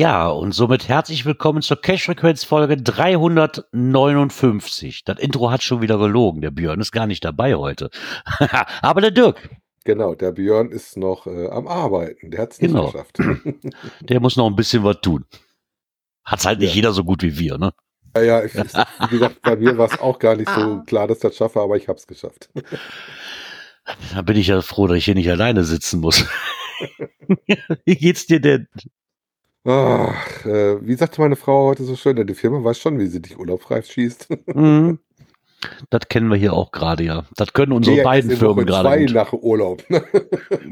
Ja, und somit herzlich willkommen zur Cash-Frequenz-Folge 359. Das Intro hat schon wieder gelogen. Der Björn ist gar nicht dabei heute. Aber der Dirk. Genau, der Björn ist noch äh, am Arbeiten. Der hat es nicht Genau. geschafft. Der muss noch ein bisschen was tun. Hat's halt nicht Ja. jeder so gut wie wir, ne? ja, ja, ich, wie gesagt, bei mir war es auch gar nicht so klar, dass ich das schaffe, aber ich habe es geschafft. Da bin ich ja froh, dass ich hier nicht alleine sitzen muss. wie geht's dir denn? Ach, äh, wie sagte meine Frau heute so schön, die Firma weiß schon, wie sie dich urlaubsreif schießt. Hm, das kennen wir hier auch gerade, ja. Das können unsere Nee, beiden Firmen Woche gerade. zwei gut. nach Urlaub.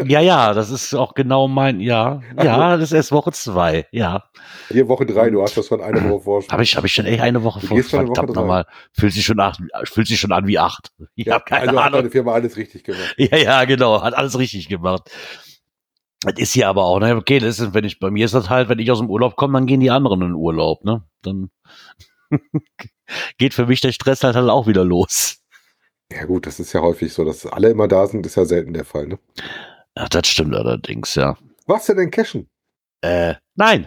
Ja, ja, das ist auch genau mein, ja. Ja, das ist erst Woche zwei, ja. Hier Woche drei, du hast das schon eine Woche vor. Habe ich, hab ich schon echt eine Woche vor. Woche Verdammt nochmal. Fühlt sich schon acht, fühlt sich schon an wie acht. Ich ja, hab keine also hat Ahnung. deine Firma alles richtig gemacht. Ja, ja, genau. Hat alles richtig gemacht. Das ist hier aber auch, ne? Okay, das ist, wenn ich, bei mir ist das halt, wenn ich aus dem Urlaub komme, dann gehen die anderen in den Urlaub, ne? Dann geht für mich der Stress halt, halt auch wieder los. Ja gut, das ist ja häufig so, dass alle immer da sind, ist ja selten der Fall. Ne? Ach, das stimmt allerdings, ja. Was denn denn cashen? Äh, nein.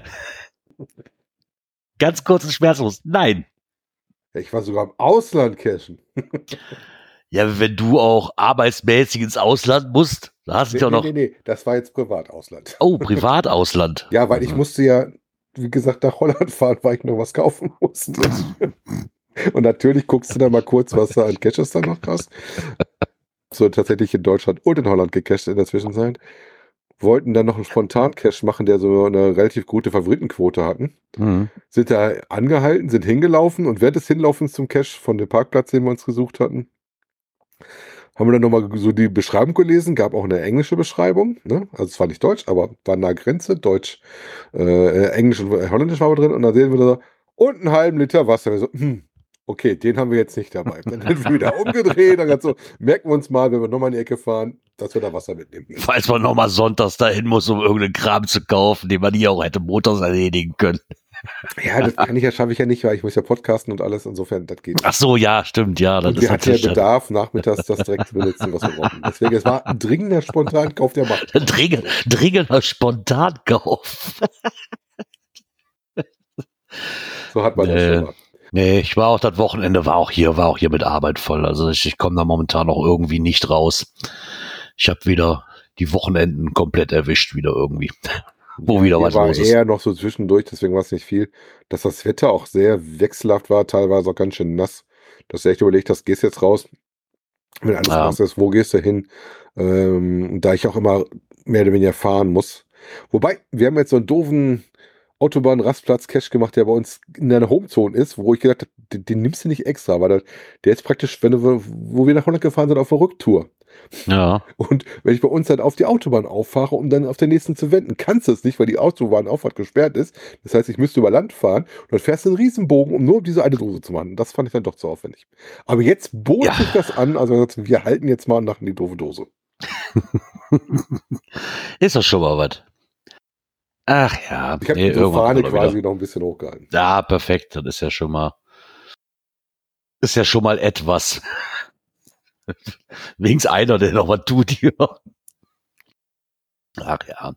Ganz kurz und schmerzlos. Nein. Ja, ich war sogar im Ausland cashen. Ja, wenn du auch arbeitsmäßig ins Ausland musst, da hast du Nee, ja nee, noch. nee, nee, das war jetzt Privatausland. Oh, Privatausland. Ja, weil ich musste ja, wie gesagt, nach Holland fahren, weil ich noch was kaufen musste. Und natürlich guckst du da mal kurz, was du an Caches da noch hast. So tatsächlich in Deutschland und in Holland gecached in der Zwischenzeit. Wollten dann noch einen Spontan-Cache machen, der so eine relativ gute Favoritenquote hatten. Hm. Sind da angehalten, sind hingelaufen und während des Hinlaufens zum Cache von dem Parkplatz, den wir uns gesucht hatten, haben wir dann nochmal so die Beschreibung gelesen, gab auch eine englische Beschreibung, ne? also es war nicht Deutsch, aber war nahe Grenze, Deutsch, äh, Englisch und Holländisch war drin und da sehen wir so, und einen halben Liter Wasser. Wir so, hm, okay, den haben wir jetzt nicht dabei. Dann sind wir wieder umgedreht, dann so, merken wir uns mal, wenn wir nochmal in die Ecke fahren, dass wir da Wasser mitnehmen. Falls man nochmal sonntags dahin muss, um irgendeinen Kram zu kaufen, den man hier auch hätte montags erledigen können. Ja, das kann ich ja, schaffe ich ja nicht, weil ich muss ja podcasten und alles, insofern, das geht nicht. Ach so, ja, stimmt, ja. Das Und wir hatten ja Bedarf, nachmittags das direkt zu benutzen, was wir brauchen. Deswegen, es war ein dringender Spontankauf der Macht. Dringend, dringender Spontankauf. So hat man das Nee. schon mal. Nee, ich war auch das Wochenende, war auch hier, war auch hier mit Arbeit voll. Also ich, ich komme da momentan noch irgendwie nicht raus. Ich habe wieder die Wochenenden komplett erwischt, wieder irgendwie. Wo wieder was war los ist. eher noch so zwischendurch, deswegen war es nicht viel. Dass das Wetter auch sehr wechselhaft war, teilweise auch ganz schön nass. Dass du echt überlegt hast, gehst jetzt raus, wenn alles Ja. nass ist, wo gehst du hin? Ähm, da ich auch immer mehr oder weniger fahren muss. Wobei, wir haben jetzt so einen doofen Autobahn-Rastplatz-Cache gemacht, der bei uns in der Homezone ist, wo ich gedacht habe, den, den nimmst du nicht extra, weil der, der ist praktisch, wenn du, wo wir nach Holland gefahren sind, auf der Rücktour. Ja, Und wenn ich bei uns dann auf die Autobahn auffahre, um dann auf der nächsten zu wenden, kannst du es nicht, weil die Autobahnauffahrt gesperrt ist. Das heißt, ich müsste über Land fahren und dann fährst du einen Riesenbogen, um nur diese eine Dose zu machen. Das fand ich dann doch zu aufwendig. Aber jetzt bot Ja. sich das an, also wir halten jetzt mal nach in die doofe Dose. ist das schon mal was. Ach ja, Ich habe nee, die Fahne quasi wieder. noch ein bisschen hochgehalten. Ja, perfekt. Das ist ja schon mal, ist ja schon mal etwas. Wenigstens einer, der noch was tut hier. Ach ja.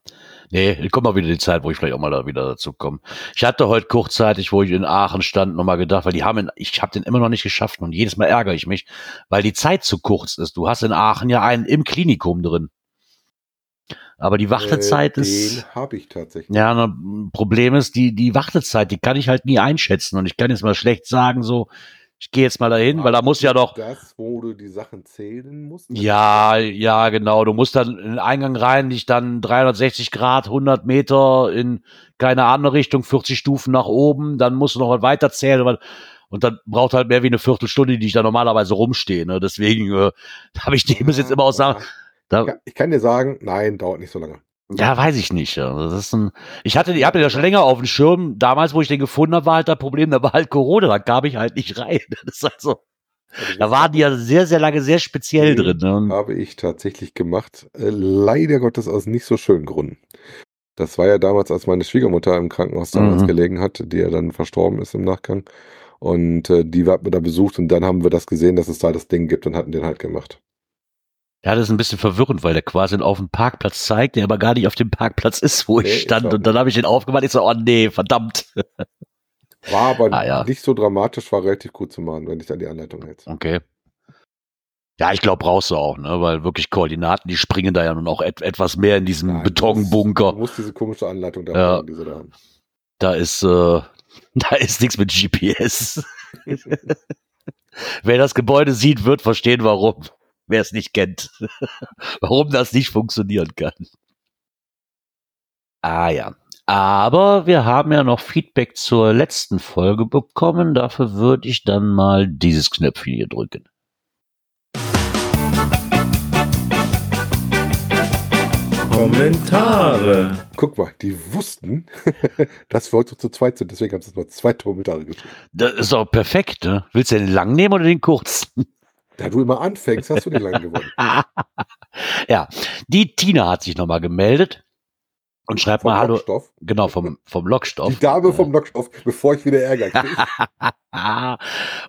Nee, kommt mal wieder die Zeit, wo ich vielleicht auch mal da wieder dazu komme. Ich hatte heute kurzzeitig, wo ich in Aachen stand, nochmal gedacht, weil die haben, in, ich habe den immer noch nicht geschafft und jedes Mal ärgere ich mich, weil die Zeit zu kurz ist. Du hast in Aachen ja einen im Klinikum drin. Aber die Wartezeit äh, ist. Den habe ich tatsächlich. Ja, ein Problem ist, die, die Wartezeit, die kann ich halt nie einschätzen. Und ich kann jetzt mal schlecht sagen, so, ich gehe jetzt mal dahin, weil da muss ja doch. Das, wo du die Sachen zählen musst? Ja, ja, genau. Du musst dann in den Eingang rein, dich dann 360 Grad, 100 Meter in keine andere Richtung, 40 Stufen nach oben, dann musst du noch weiter zählen. weil- Und dann braucht halt mehr wie eine Viertelstunde, die ich da normalerweise rumstehe. Ne? Deswegen äh, habe ich dem bis jetzt immer auch sagen, Da, Ja, ich kann dir sagen, nein, dauert nicht so lange. Ja, weiß ich nicht. Das ist ein, ich hatte, ich hatte ja schon länger auf dem Schirm. Damals, wo ich den gefunden habe, war halt das Problem, da war halt Corona, da kam ich halt nicht rein. Das ist so, Also, da waren die ja sehr, sehr lange sehr speziell drin. Ne? Habe ich tatsächlich gemacht. Äh, leider Gottes aus nicht so schönen Gründen. Das war ja damals, als meine Schwiegermutter im Krankenhaus damals Mhm. gelegen hat, die ja dann verstorben ist im Nachgang. Und äh, die hat mir da besucht und dann haben wir das gesehen, dass es da das Ding gibt und hatten den halt gemacht. Ja, das ist ein bisschen verwirrend, weil der quasi auf dem Parkplatz zeigt, der aber gar nicht auf dem Parkplatz ist, wo Nee, ich stand. Und dann habe ich den aufgemacht. Ich so, oh nee, verdammt. War aber Ah, ja. nicht so dramatisch, war relativ gut zu machen, wenn ich an die Anleitung hätte. Okay. Ja, ich glaube, brauchst du auch, ne? Weil wirklich Koordinaten, die springen da ja nun auch et etwas mehr in diesem Nein, Betonbunker. Du musst diese komische Anleitung da Ja. haben, die sie da haben. Da ist, äh, da ist nichts mit GPS. Wer das Gebäude sieht, wird verstehen, warum. Wer es nicht kennt. warum das nicht funktionieren kann. Ah ja. Aber wir haben ja noch Feedback zur letzten Folge bekommen. Dafür würde ich dann mal dieses Knöpfchen hier drücken. Kommentare. Guck mal, die wussten, dass wir heute zu zweit sind, deswegen haben sie nur zwei Kommentare geschrieben. Das ist doch perfekt, ne? Willst du den lang nehmen oder den kurzen? Da du immer anfängst, hast du die lange gewonnen. ja, die Tina hat sich nochmal gemeldet und schreibt Vom mal Hallo. Lockstoff. Genau, vom, vom Lockstoff. Die Dame vom Lockstoff, bevor ich wieder Ärger kriege.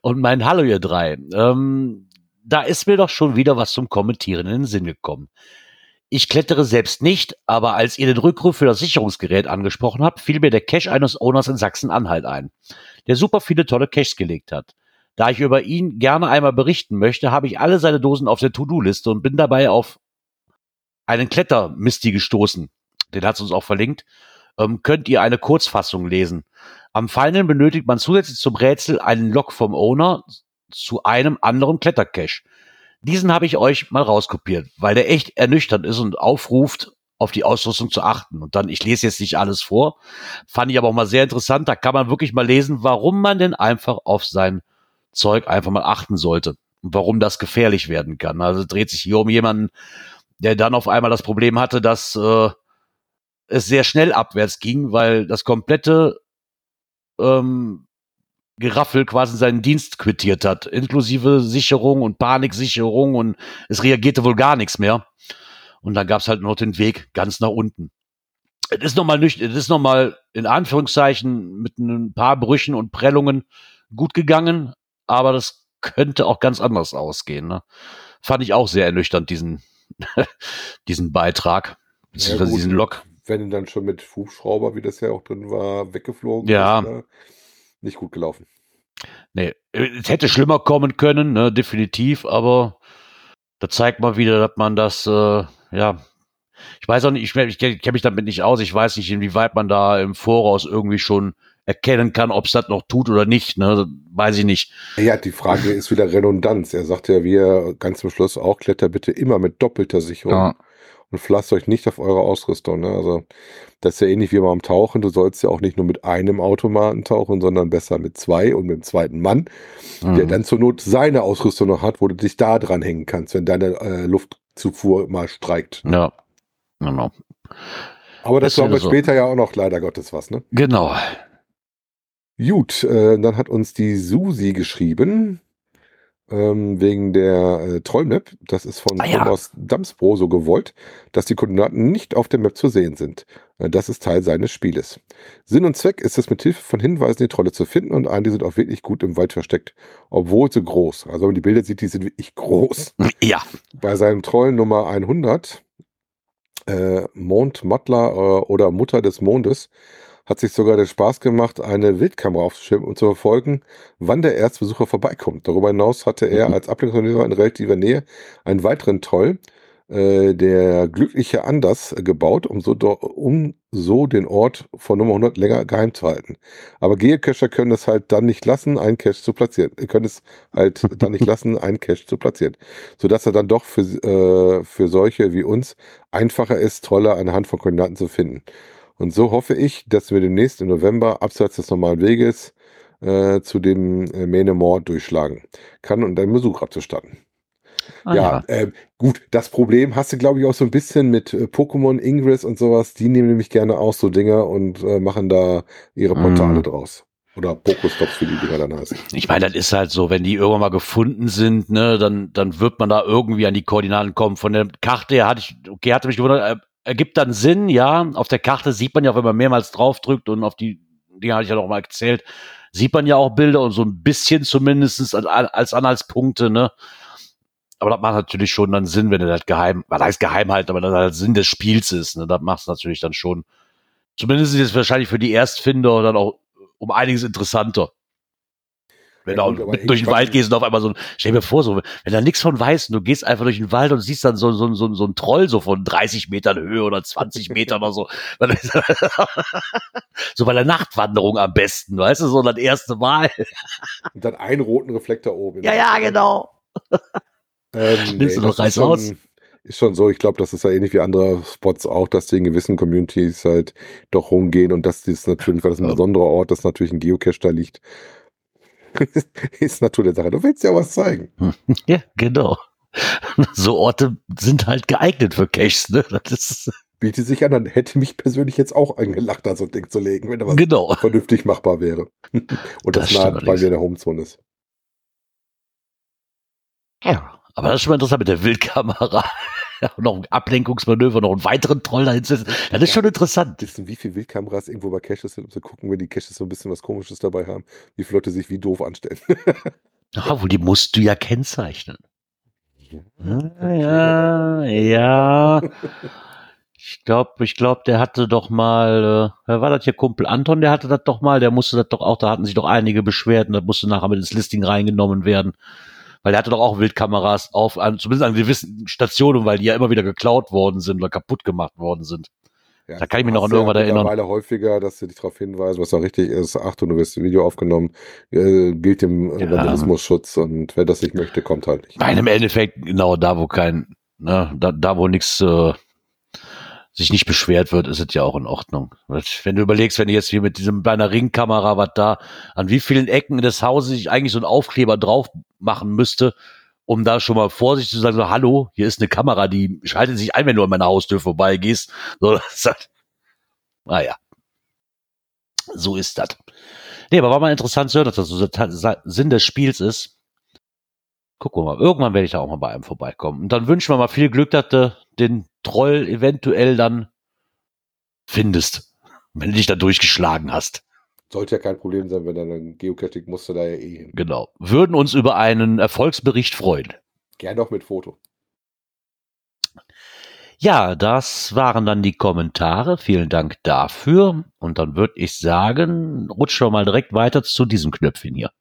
Und mein Hallo, ihr drei. Ähm, da ist mir doch schon wieder was zum Kommentieren in den Sinn gekommen. Ich klettere selbst nicht, aber als ihr den Rückruf für das Sicherungsgerät angesprochen habt, fiel mir der Cache eines Owners in Sachsen-Anhalt ein, der super viele tolle Caches gelegt hat. Da ich über ihn gerne einmal berichten möchte, habe ich alle seine Dosen auf der To-Do-Liste und bin dabei auf einen Klettermisti gestoßen. Den hat es uns auch verlinkt. Ähm, könnt ihr eine Kurzfassung lesen. Am Final benötigt man zusätzlich zum Rätsel einen Log vom Owner zu einem anderen Klettercache. Diesen habe ich euch mal rauskopiert, weil der echt ernüchternd ist und aufruft, auf die Ausrüstung zu achten. Und dann, ich lese jetzt nicht alles vor, fand ich aber auch mal sehr interessant. Da kann man wirklich mal lesen, warum man denn einfach auf sein Zeug einfach mal achten sollte und warum das gefährlich werden kann. Also dreht sich hier um jemanden, der dann auf einmal das Problem hatte, dass äh, es sehr schnell abwärts ging, weil das komplette ähm, Geraffel quasi seinen Dienst quittiert hat, inklusive Sicherung und Paniksicherung und es reagierte wohl gar nichts mehr. Und dann gab es halt nur den Weg ganz nach unten. Es ist nochmal nicht, es ist nochmal in Anführungszeichen mit ein paar Brüchen und Prellungen gut gegangen, aber das könnte auch ganz anders ausgehen. Ne? Fand ich auch sehr ernüchternd, diesen, diesen Beitrag, beziehungsweise gut. diesen Log. Wenn dann schon mit Hubschrauber, wie das ja auch drin war, weggeflogen Ja. bist, ne? nicht gut gelaufen. Nee, es hätte schlimmer kommen können, ne, definitiv, aber da zeigt mal wieder, dass man das, äh, ja, ich weiß auch nicht, ich, ich kenne mich damit nicht aus, ich weiß nicht, inwieweit man da im Voraus irgendwie schon erkennen kann, ob es das noch tut oder nicht, ne, weiß ich nicht. Ja, die Frage ist wieder Redundanz. Er sagt ja, wie er ganz zum Schluss auch, kletter bitte immer mit doppelter Sicherung und verlasst euch nicht auf eure Ausrüstung. Ne? Also das ist ja ähnlich wie beim Tauchen. Du sollst ja auch nicht nur mit einem Automaten tauchen, sondern besser mit zwei und mit dem zweiten Mann, der Mhm. dann zur Not seine Ausrüstung noch hat, wo du dich da dran hängen kannst, wenn deine äh, Luftzufuhr mal streikt. Ja, genau. Aber Das das haben wir wäre so. später ja auch noch leider Gottes was, ne? Genau. Gut, äh, dann hat uns die Susi geschrieben, ähm, wegen der äh, Trollmap. Das ist von Ah, ja. Thomas Damsbro so gewollt, dass die Koordinaten nicht auf der Map zu sehen sind. Äh, das ist Teil seines Spieles. Sinn und Zweck ist es, mit Hilfe von Hinweisen die Trolle zu finden und einige sind auch wirklich gut im Wald versteckt, obwohl sie groß. Also wenn man die Bilder sieht, die sind wirklich groß. Ja, Bei seinem Troll Nummer 100, äh, Mondmattler äh, oder Mutter des Mondes, hat sich sogar der Spaß gemacht, eine Wildkamera aufzuschirmen und zu verfolgen, wann der Erstbesucher vorbeikommt. Darüber hinaus hatte er Mhm. als Ablenkungsmanöver in relativer Nähe einen weiteren Troll, äh, der glückliche Anders, gebaut, um so, um so den Ort von Nummer 100 länger geheim zu halten. Aber Geocacher können es halt dann nicht lassen, einen Cache zu platzieren. Können es halt dann nicht lassen, einen Cache zu platzieren. Sodass er dann doch für, äh, für solche wie uns einfacher ist, Trolle anhand von Koordinaten zu finden. Und so hoffe ich, dass wir demnächst im November abseits des normalen Weges äh, zu dem äh, Mähne Moor durchschlagen kann und einen Besuch abzustatten. Ah, ja, ähm, gut, das Problem hast du, glaube ich, auch so ein bisschen mit äh, Pokémon, Ingress und sowas. Die nehmen nämlich gerne auch so Dinger und äh, machen da ihre Portale Mm. draus. Oder Pokestops, wie die Dinger dann heißen. Ich meine, das ist halt so, wenn die irgendwann mal gefunden sind, ne, dann, dann wird man da irgendwie an die Koordinaten kommen. Von der Karte her hatte ich, okay, hatte mich gewundert, äh, ergibt dann Sinn, ja. Auf der Karte sieht man ja, auch, wenn man mehrmals draufdrückt und auf die, die hatte ich ja noch mal gezählt, sieht man ja auch Bilder und so ein bisschen zumindestens als, als Anhaltspunkte, ne. Aber das macht natürlich schon dann Sinn, wenn er das geheim, was heißt geheim halt, aber das halt Sinn des Spiels ist, ne. Das macht es natürlich dann schon. Zumindest ist es wahrscheinlich für die Erstfinder dann auch um einiges interessanter. Wenn Ja, du gut, auch durch den Wald gehst und auf einmal so ein, stell dir vor, so, wenn da nichts von weißt du gehst einfach durch den Wald und siehst dann so, so, so, so ein Troll so von 30 Metern Höhe oder 20 Metern oder so. so bei der Nachtwanderung am besten, weißt du, so das erste Mal. Und dann einen roten Reflektor oben. Ja, ja, genau. Ähm, Nimmst du doch Reis ist schon, aus. Ist schon so, ich glaube, das ist ja ähnlich wie andere Spots auch, dass die in gewissen Communities halt doch rumgehen und das ist natürlich, weil das ein besonderer Ort, dass natürlich ein Geocache da liegt. ist Natur der Sache. Du willst ja was zeigen. Ja, genau. So Orte sind halt geeignet für Caches, ne? Das ist, Bietet sich an, dann hätte mich persönlich jetzt auch angelacht, da so ein Ding zu legen, wenn da was genau. vernünftig machbar wäre. und das, Das nah stimmt bei mir der Homezone ist. Ja, aber das ist schon mal interessant mit der Wildkamera. Ja, noch ein Ablenkungsmanöver, noch einen weiteren Troll dahin setzen. Das ist schon interessant. Wissen, wie viele Wildkameras irgendwo bei Caches sind, um zu gucken, wenn die Caches so ein bisschen was Komisches dabei haben, wie viele Leute sich wie doof anstellen. Ja, wo die musst du ja kennzeichnen. Ja, ja. Ich glaube, ich glaube, der hatte doch mal, äh, wer war das hier, Kumpel Anton, der hatte das doch mal, der musste das doch auch, da hatten sich doch einige Beschwerden, das musste nachher mit ins Listing reingenommen werden. Weil der hatte doch auch Wildkameras auf, an, zumindest an gewissen Stationen, weil die ja immer wieder geklaut worden sind oder kaputt gemacht worden sind. Ja, Da kann ich mich noch an irgendwas ja erinnern. Mittlerweile häufiger, dass sie dich darauf hinweisen, was da richtig ist. Achtung, du wirst ein Video aufgenommen, äh, gilt dem Ja. Vandalismusschutz und wer das nicht möchte, kommt halt nicht. Nein, im Endeffekt, genau da, wo kein, ne, da, da wo nichts äh, sich nicht beschwert wird, ist es ja auch in Ordnung. Wenn du überlegst, wenn du jetzt hier mit diesem bei einer Ringkamera, was da, an wie vielen Ecken des Hauses ich eigentlich so einen Aufkleber drauf machen müsste, um da schon mal vorsichtig zu sagen, so, hallo, hier ist eine Kamera, die schaltet sich ein, wenn du an meiner Haustür vorbeigehst. So, naja. So ist das. Nee, aber war mal interessant zu hören, dass das so der Sinn des Spiels ist. Gucken wir mal. Irgendwann werde ich da auch mal bei einem vorbeikommen. Und dann wünschen wir mal viel Glück, dass du den Troll eventuell dann findest. Wenn du dich da durchgeschlagen hast. Sollte ja kein Problem sein, wenn dann ein Geocaching musste da ja eh hin. Genau. Würden uns über einen Erfolgsbericht freuen. Gern auch mit Foto. Ja, das waren dann die Kommentare. Vielen Dank dafür. Und dann würde ich sagen, rutschen wir mal direkt weiter zu diesem Knöpfchen hier.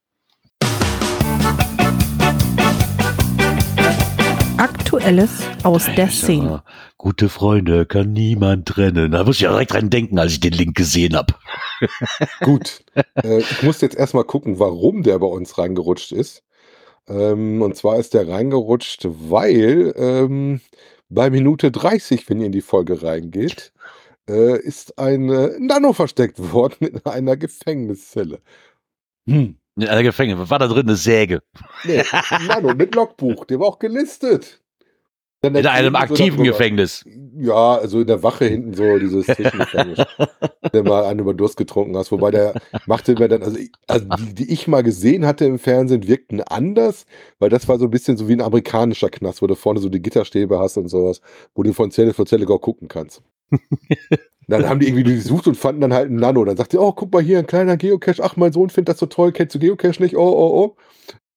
Aktuelles aus der Szene. Gute Freunde kann niemand trennen. Da muss ich ja direkt dran denken, als ich den Link gesehen habe. Gut. äh, ich muss jetzt erstmal gucken, warum der bei uns reingerutscht ist. Ähm, und zwar ist der reingerutscht, weil ähm, bei Minute 30, wenn ihr in die Folge reingeht, äh, ist ein äh, Nano versteckt worden in einer Gefängniszelle. Hm. In einer Gefängnis. Was war da drin? Eine Säge. Nee, Nano mit Logbuch, der war auch gelistet. Dann In einem so aktiven darüber. Gefängnis. Ja, also in der Wache hinten so dieses Zwischengefängnis, der mal einen über Durst getrunken hast. Wobei der machte mir dann, also, also die, die ich mal gesehen hatte im Fernsehen, wirkten anders, weil das war so ein bisschen so wie ein amerikanischer Knast, wo du vorne so die Gitterstäbe hast und sowas, wo du von Zelle für Zelle auch gucken kannst. Dann haben die irgendwie gesucht und fanden dann halt einen Nano. Dann sagte, oh, guck mal hier, ein kleiner Geocache. Ach, mein Sohn findet das so toll. Kennst du Geocache nicht? Oh, oh, oh.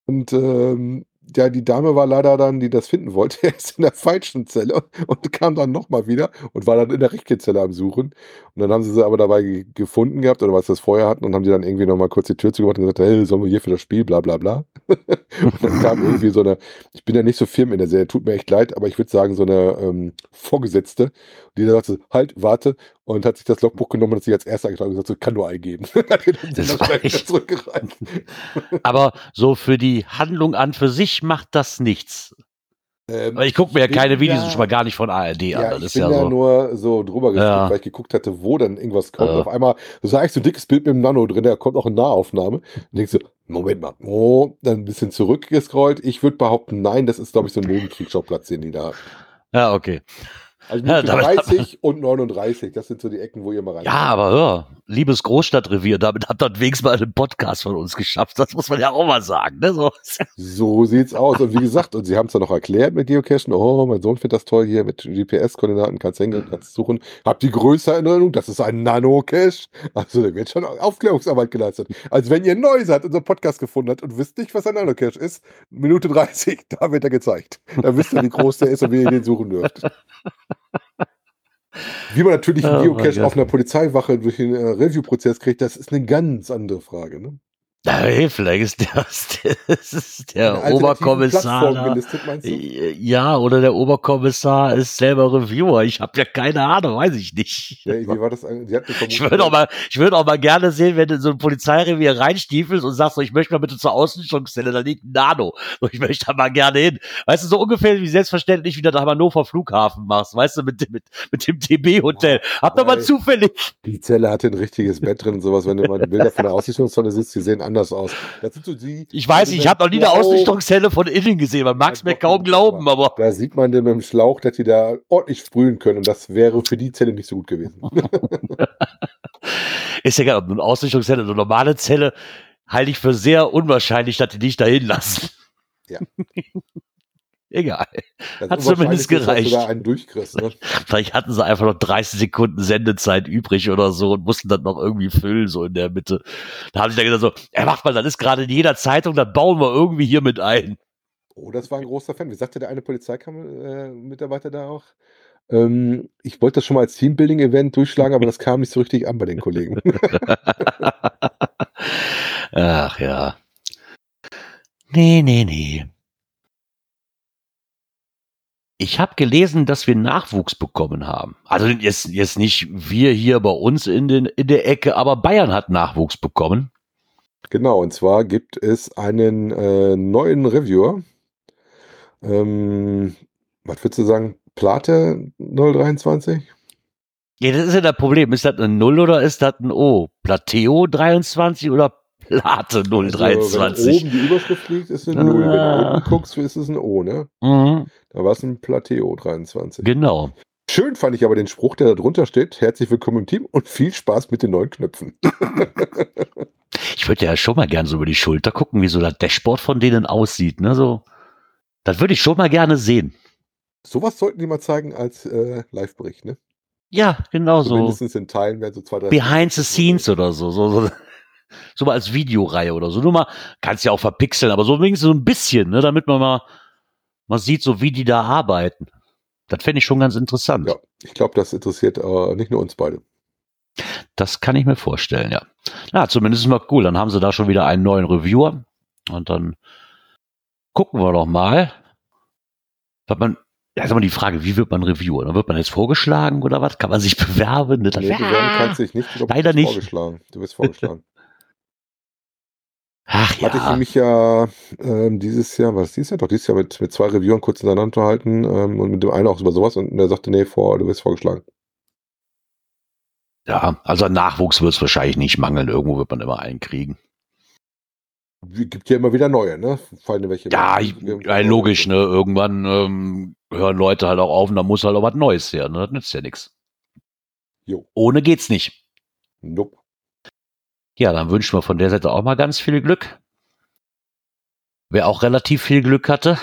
Und ähm, ja, die Dame war leider dann, die das finden wollte, erst in der falschen Zelle und kam dann nochmal wieder und war dann in der richtigen Zelle am Suchen. Und dann haben sie sie aber dabei ge- gefunden gehabt oder was sie das vorher hatten und haben die dann irgendwie nochmal kurz die Tür zugemacht und gesagt, hey, sollen wir hier für das Spiel, bla bla bla. und dann kam irgendwie so eine, ich bin ja nicht so firm in der Serie, tut mir echt leid, aber ich würde sagen, so eine ähm, Vorgesetzte, die dann sagte, halt, warte, und hat sich das Logbuch genommen und hat sich als erster eingetragen und gesagt, so, kann nur eingeben. Das war echt-. Aber so für die Handlung an für sich macht das nichts. Ähm, ich gucke mir ja keine Videos da- schon mal gar nicht von ARD Ja, an. Das ich ist bin ja ja so. nur so drüber geskippt, Ja. weil ich geguckt hatte, wo dann irgendwas kommt. Auf einmal, du sagst so ein dickes Bild mit dem Nano drin, da kommt auch eine Nahaufnahme. Und denkst du, Moment mal. Oh, dann ein bisschen zurückgescrollt. Ich würde behaupten, nein, das ist, glaube ich, so ein Nebenkriegsschauplatz, den die da hat. Ja, okay. Also Ja, Minute damit- 30 und 39, das sind so die Ecken, wo ihr mal rein Ja, aber hör, liebes Großstadtrevier, damit habt ihr wenigstens mal einen Podcast von uns geschafft. Das muss man ja auch mal sagen. Ne? So. So sieht's aus. Und wie gesagt, und sie haben es ja noch erklärt mit Geocachen. Oh, mein Sohn findet das toll hier mit GPS-Koordinaten, kannst hängen, kannst suchen. Habt die größte Erinnerung, das ist ein Nano-Cache. Also da wird schon Aufklärungsarbeit geleistet. Als wenn ihr neu seid, unseren Podcast gefunden habt und wisst nicht, was ein Nano-Cache ist, Minute 30, da wird er gezeigt. Da wisst ihr, wie groß der ist und wie ihr den suchen dürft. Wie man natürlich einen Oh Geocache auf einer Polizeiwache durch den äh, Review-Prozess kriegt, das ist eine ganz andere Frage. Ne? Hey, vielleicht ist der, das ist der Oberkommissar. Da. du? Ja, oder der Oberkommissar ist selber Reviewer. Ich habe ja keine Ahnung, weiß ich nicht. Ja, wie war das? Ich würde auch mal, ich würde auch mal gerne sehen, wenn du in so ein Polizeirevier reinstiefelst und sagst so, ich möchte mal bitte zur Außenstelle, da liegt ein Nano. So, ich möchte da mal gerne hin. Weißt du, so ungefähr wie selbstverständlich wie du am Hannover Flughafen machst, weißt du, mit, dem- mit, mit dem TB-Hotel. Hab doch mal zufällig. Die Zelle hatte ein richtiges Bett drin und sowas. Wenn du mal die Bilder von der Aussichtungszone siehst, die sehen anders aus. Das sind so die, Ich weiß nicht, ich habe noch nie eine Wow. Ausrichtungszelle von innen gesehen. Man mag es mir kaum glauben, aber Da sieht man den mit dem Schlauch, dass die da ordentlich sprühen können. Und das wäre für die Zelle nicht so gut gewesen. ist ja egal, ob eine Ausrichtungszelle oder eine normale Zelle, halte ich für sehr unwahrscheinlich, dass die dich dahin lassen. Ja. Egal. Das Hat zumindest gereicht. Ne? Vielleicht hatten sie einfach noch 30 Sekunden Sendezeit übrig oder so und mussten das noch irgendwie füllen, so in der Mitte. Da haben sie dann gesagt so, er macht mal, das ist gerade in jeder Zeitung, das bauen wir irgendwie hier mit ein. Oh, das war ein großer Fan. Wie sagte der eine Polizeikammer-Mitarbeiter da auch? Ähm, ich wollte das schon mal als Teambuilding-Event durchschlagen, aber das kam nicht so richtig an bei den Kollegen. Ach ja. Nee, nee, nee. Ich habe gelesen, dass wir Nachwuchs bekommen haben. Also jetzt, jetzt nicht wir hier bei uns in, den, in der Ecke, aber Bayern hat Nachwuchs bekommen. Genau, und zwar gibt es einen äh, neuen Reviewer. Ähm, was würdest du sagen? Plate 023? Ja, das ist ja das Problem. Ist das ein 0 oder ist das ein O? Plateo 23 oder Plate Also, wenn 023? oben die Überschrift liegt, ist eine 0. Wenn du Ah. unten guckst, ist es ein O, ne? mhm, Da war es ein Plateo 23. genau. Schön fand ich aber den Spruch, der da drunter steht. Herzlich willkommen im Team und viel Spaß mit den neuen Knöpfen. Ich würde ja schon mal gern so über die Schulter gucken, wie so das Dashboard von denen aussieht. Ne? So, das würde ich schon mal gerne sehen. Sowas sollten die mal zeigen als äh, Live-Bericht, ne? Ja, genau so. Mindestens in Teilen werden so zwei, drei. Behind the scenes oder so. So, so, so mal als Videoreihe oder so. Nur mal, kannst ja auch verpixeln, aber so wenigstens so ein bisschen, ne, damit man mal, mal sieht, so wie die da arbeiten. Das fände ich schon ganz interessant. Ja, ich glaube, das interessiert äh, nicht nur uns beide. Das kann ich mir vorstellen, ja. Ja, zumindest ist mal cool. Dann haben sie da schon wieder einen neuen Reviewer. Und dann gucken wir doch mal. Wird man, ja, ist immer die Frage, wie wird man Reviewer? Dann wird man jetzt vorgeschlagen oder was? Kann man sich bewerben? Nee, bewerben kannst du dich nicht. Glaub, Leider nicht. Vorgeschlagen. Du bist vorgeschlagen. Ach Hatte ich ja. mich ja ähm, dieses Jahr, was dieses Jahr? Doch, dieses Jahr mit, mit zwei Reviewern kurz hintereinander unterhalten ähm, und mit dem einen auch über sowas und der sagte, nee, vor, du wirst vorgeschlagen. Ja, also an Nachwuchs wird es wahrscheinlich nicht mangeln. Irgendwo wird man immer einen kriegen. Gibt ja immer wieder neue, ne? Fallen welche? Ja, ich, ja logisch, ne? Irgendwann ähm, hören Leute halt auch auf und da muss halt auch was Neues her. Ne? Das nützt ja nichts. Jo. Ohne geht's nicht. Nope. Ja, dann wünschen wir von der Seite auch mal ganz viel Glück. Wer auch relativ viel Glück hatte,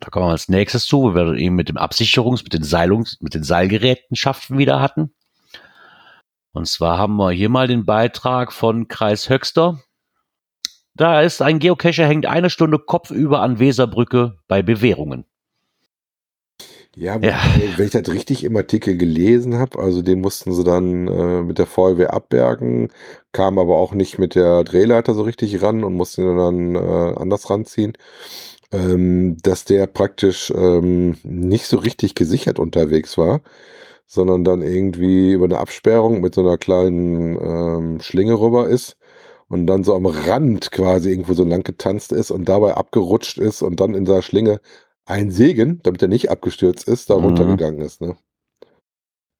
da kommen wir als nächstes zu, wo wir eben mit dem Absicherungs-, mit den Seilungs-, mit den Seilgerätenschaften wieder hatten. Und zwar haben wir hier mal den Beitrag von Kreis Höxter. Da ist ein Geocacher, hängt eine Stunde kopfüber an Weserbrücke bei Bewährungen. Ja, Ja. wenn ich das richtig im Artikel gelesen habe, also den mussten sie dann äh, mit der Feuerwehr abbergen, kam aber auch nicht mit der Drehleiter so richtig ran und mussten ihn dann äh, anders ranziehen, ähm, dass der praktisch ähm, nicht so richtig gesichert unterwegs war, sondern dann irgendwie über eine Absperrung mit so einer kleinen ähm, Schlinge rüber ist und dann so am Rand quasi irgendwo so lang getanzt ist und dabei abgerutscht ist und dann in der Schlinge ein Segen, damit er nicht abgestürzt ist, da Mhm. runtergegangen ist. Ne?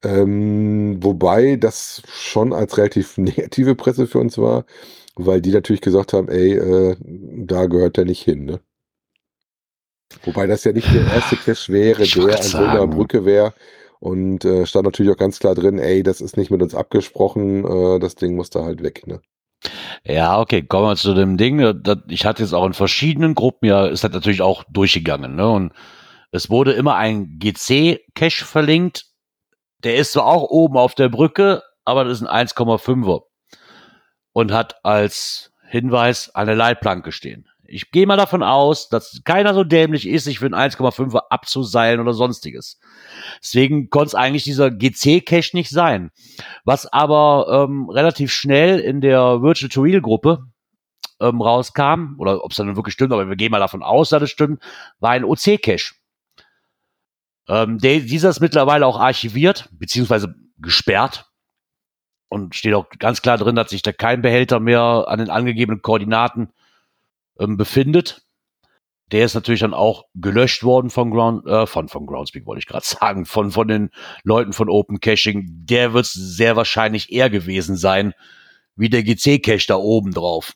Ähm, wobei das schon als relativ negative Presse für uns war, weil die natürlich gesagt haben, ey, äh, da gehört der nicht hin, ne? Wobei das ja nicht der erste Cache wäre, Ich der an so einer. Brücke wäre. Und äh, stand natürlich auch ganz klar drin, ey, das ist nicht mit uns abgesprochen, äh, das Ding muss da halt weg, ne? Ja, okay, kommen wir zu dem Ding. Ich hatte jetzt auch in verschiedenen Gruppen, ja, ist das natürlich auch durchgegangen, ne? Und es wurde immer ein GC-Cache verlinkt. Der ist zwar auch oben auf der Brücke, aber das ist ein 1,5er. Und hat als Hinweis eine Leitplanke stehen. Ich gehe mal davon aus, dass keiner so dämlich ist, sich für einen 1,5er abzuseilen oder sonstiges. Deswegen konnte es eigentlich dieser GC-Cache nicht sein. Was aber ähm, relativ schnell in der Virtual to Real Gruppe ähm, rauskam, oder ob es dann wirklich stimmt, aber wir gehen mal davon aus, dass es stimmt, war ein OC-Cache. Ähm, der, dieser ist mittlerweile auch archiviert, beziehungsweise gesperrt. Und steht auch ganz klar drin, dass sich da kein Behälter mehr an den angegebenen Koordinaten ähm, befindet. Der ist natürlich dann auch gelöscht worden von Ground, äh, von, von Groundspeak, wollte ich gerade sagen, von, von den Leuten von Open Caching. Der wird sehr wahrscheinlich eher gewesen sein, wie der GC-Cache da oben drauf.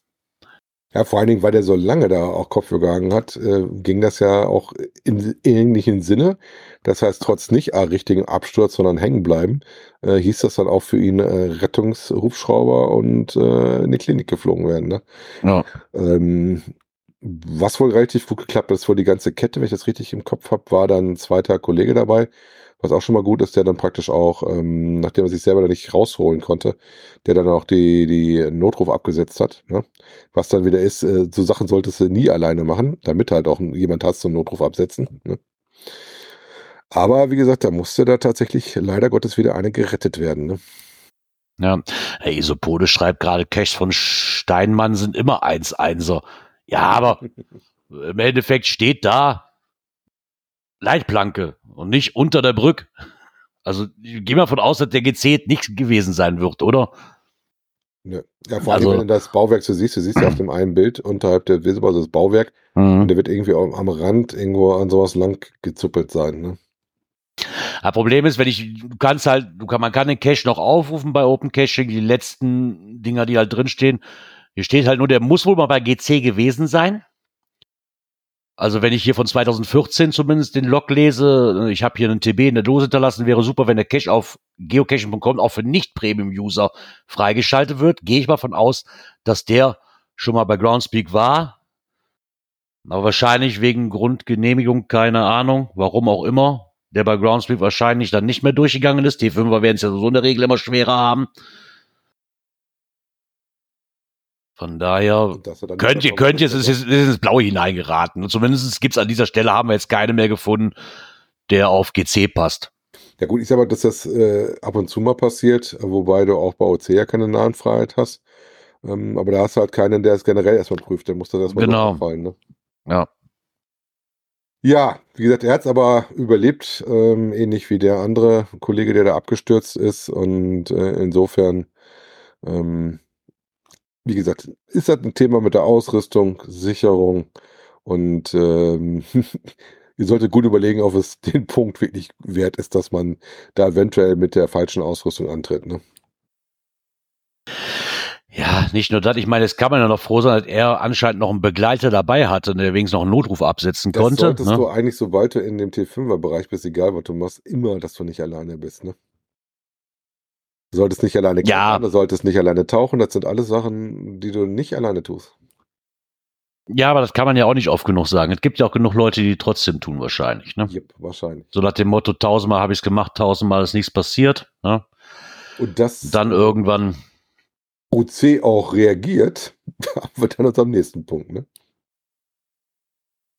Ja, vor allen Dingen, weil der so lange da auch Kopf gegangen hat, äh, ging das ja auch im ähnlichen Sinne. Das heißt, trotz nicht ah, richtigen Absturz, sondern hängen bleiben, äh, hieß das dann auch für ihn äh, Rettungshubschrauber und äh, in die Klinik geflogen werden. Ne? Ja. Ähm, was wohl relativ gut geklappt hat, ist wohl die ganze Kette, wenn ich das richtig im Kopf habe, war dann ein zweiter Kollege dabei, was auch schon mal gut ist, der dann praktisch auch, ähm, nachdem er sich selber da nicht rausholen konnte, der dann auch die, die Notruf abgesetzt hat. Ne? Was dann wieder ist, äh, so Sachen solltest du nie alleine machen, damit halt auch jemand hast zum Notruf absetzen. Ne? Aber wie gesagt, da musste da tatsächlich leider Gottes wieder eine gerettet werden. Ne? Ja, Herr Isopode schreibt gerade, Caches von Steinmann sind immer 1-1er. Ja, aber im Endeffekt steht da Leitplanke und nicht unter der Brücke. Also ich gehe mal von aus, dass der GC nicht gewesen sein wird, oder? Ja, ja vor allem, Also- wenn du das Bauwerk so siehst, du siehst ja auf dem einen Bild unterhalb der also das Bauwerk, und der wird irgendwie am am Rand irgendwo an sowas lang gezuppelt sein. Ne? Das Problem ist, wenn ich, du kannst halt, du kann, man kann den Cache noch aufrufen bei Open Caching, die letzten Dinger, die halt drinstehen. Hier steht halt nur, der muss wohl mal bei GC gewesen sein. Also wenn ich hier von 2014 zumindest den Log lese, ich habe hier einen TB in der Dose hinterlassen, wäre super, wenn der Cache auf geocaching.com auch für Nicht-Premium-User freigeschaltet wird. Gehe ich mal von aus, dass der schon mal bei Groundspeak war. Aber wahrscheinlich wegen Grundgenehmigung, keine Ahnung, warum auch immer, der bei Groundspeak wahrscheinlich dann nicht mehr durchgegangen ist. Die Fünfer werden es ja so in der Regel immer schwerer haben. Von daher er dann könnt ihr, könnt ihr, es ist, es ist ins Blaue hineingeraten. Und zumindest gibt's an dieser Stelle, haben wir jetzt keine mehr gefunden, der auf GC passt. Ja gut, ich sag mal, dass das äh, ab und zu mal passiert, wobei du auch bei OC ja keine Nahenfreiheit hast. Ähm, aber da hast du halt keinen, der es generell erstmal prüft. Der muss das erstmal Genau. auffallen. Ne? Ja. Ja, wie gesagt, er hat es aber überlebt, ähm, ähnlich wie der andere Kollege, der da abgestürzt ist. Und äh, insofern, ähm, wie gesagt, ist das ein Thema mit der Ausrüstung, Sicherung und ähm, ihr solltet gut überlegen, ob es den Punkt wirklich wert ist, dass man da eventuell mit der falschen Ausrüstung antritt. Ne? Ja, nicht nur das. Ich meine, jetzt kann man ja noch froh sein, dass er anscheinend noch einen Begleiter dabei hatte, der wenigstens noch einen Notruf absetzen Das konnte. solltest Ne? du eigentlich, sobald du in dem T5er-Bereich bist, egal was du machst, immer, dass du nicht alleine bist. Ne? Du solltest nicht alleine Ja. klettern, du solltest nicht alleine tauchen. Das sind alles Sachen, die du nicht alleine tust. Ja, aber das kann man ja auch nicht oft genug sagen. Es gibt ja auch genug Leute, die trotzdem tun wahrscheinlich. Ne? Yep, wahrscheinlich. So nach dem Motto, tausendmal habe ich es gemacht, tausendmal ist nichts passiert. Ne? Und dass Dann irgendwann, OC auch reagiert, haben wir dann uns am nächsten Punkt. Ne?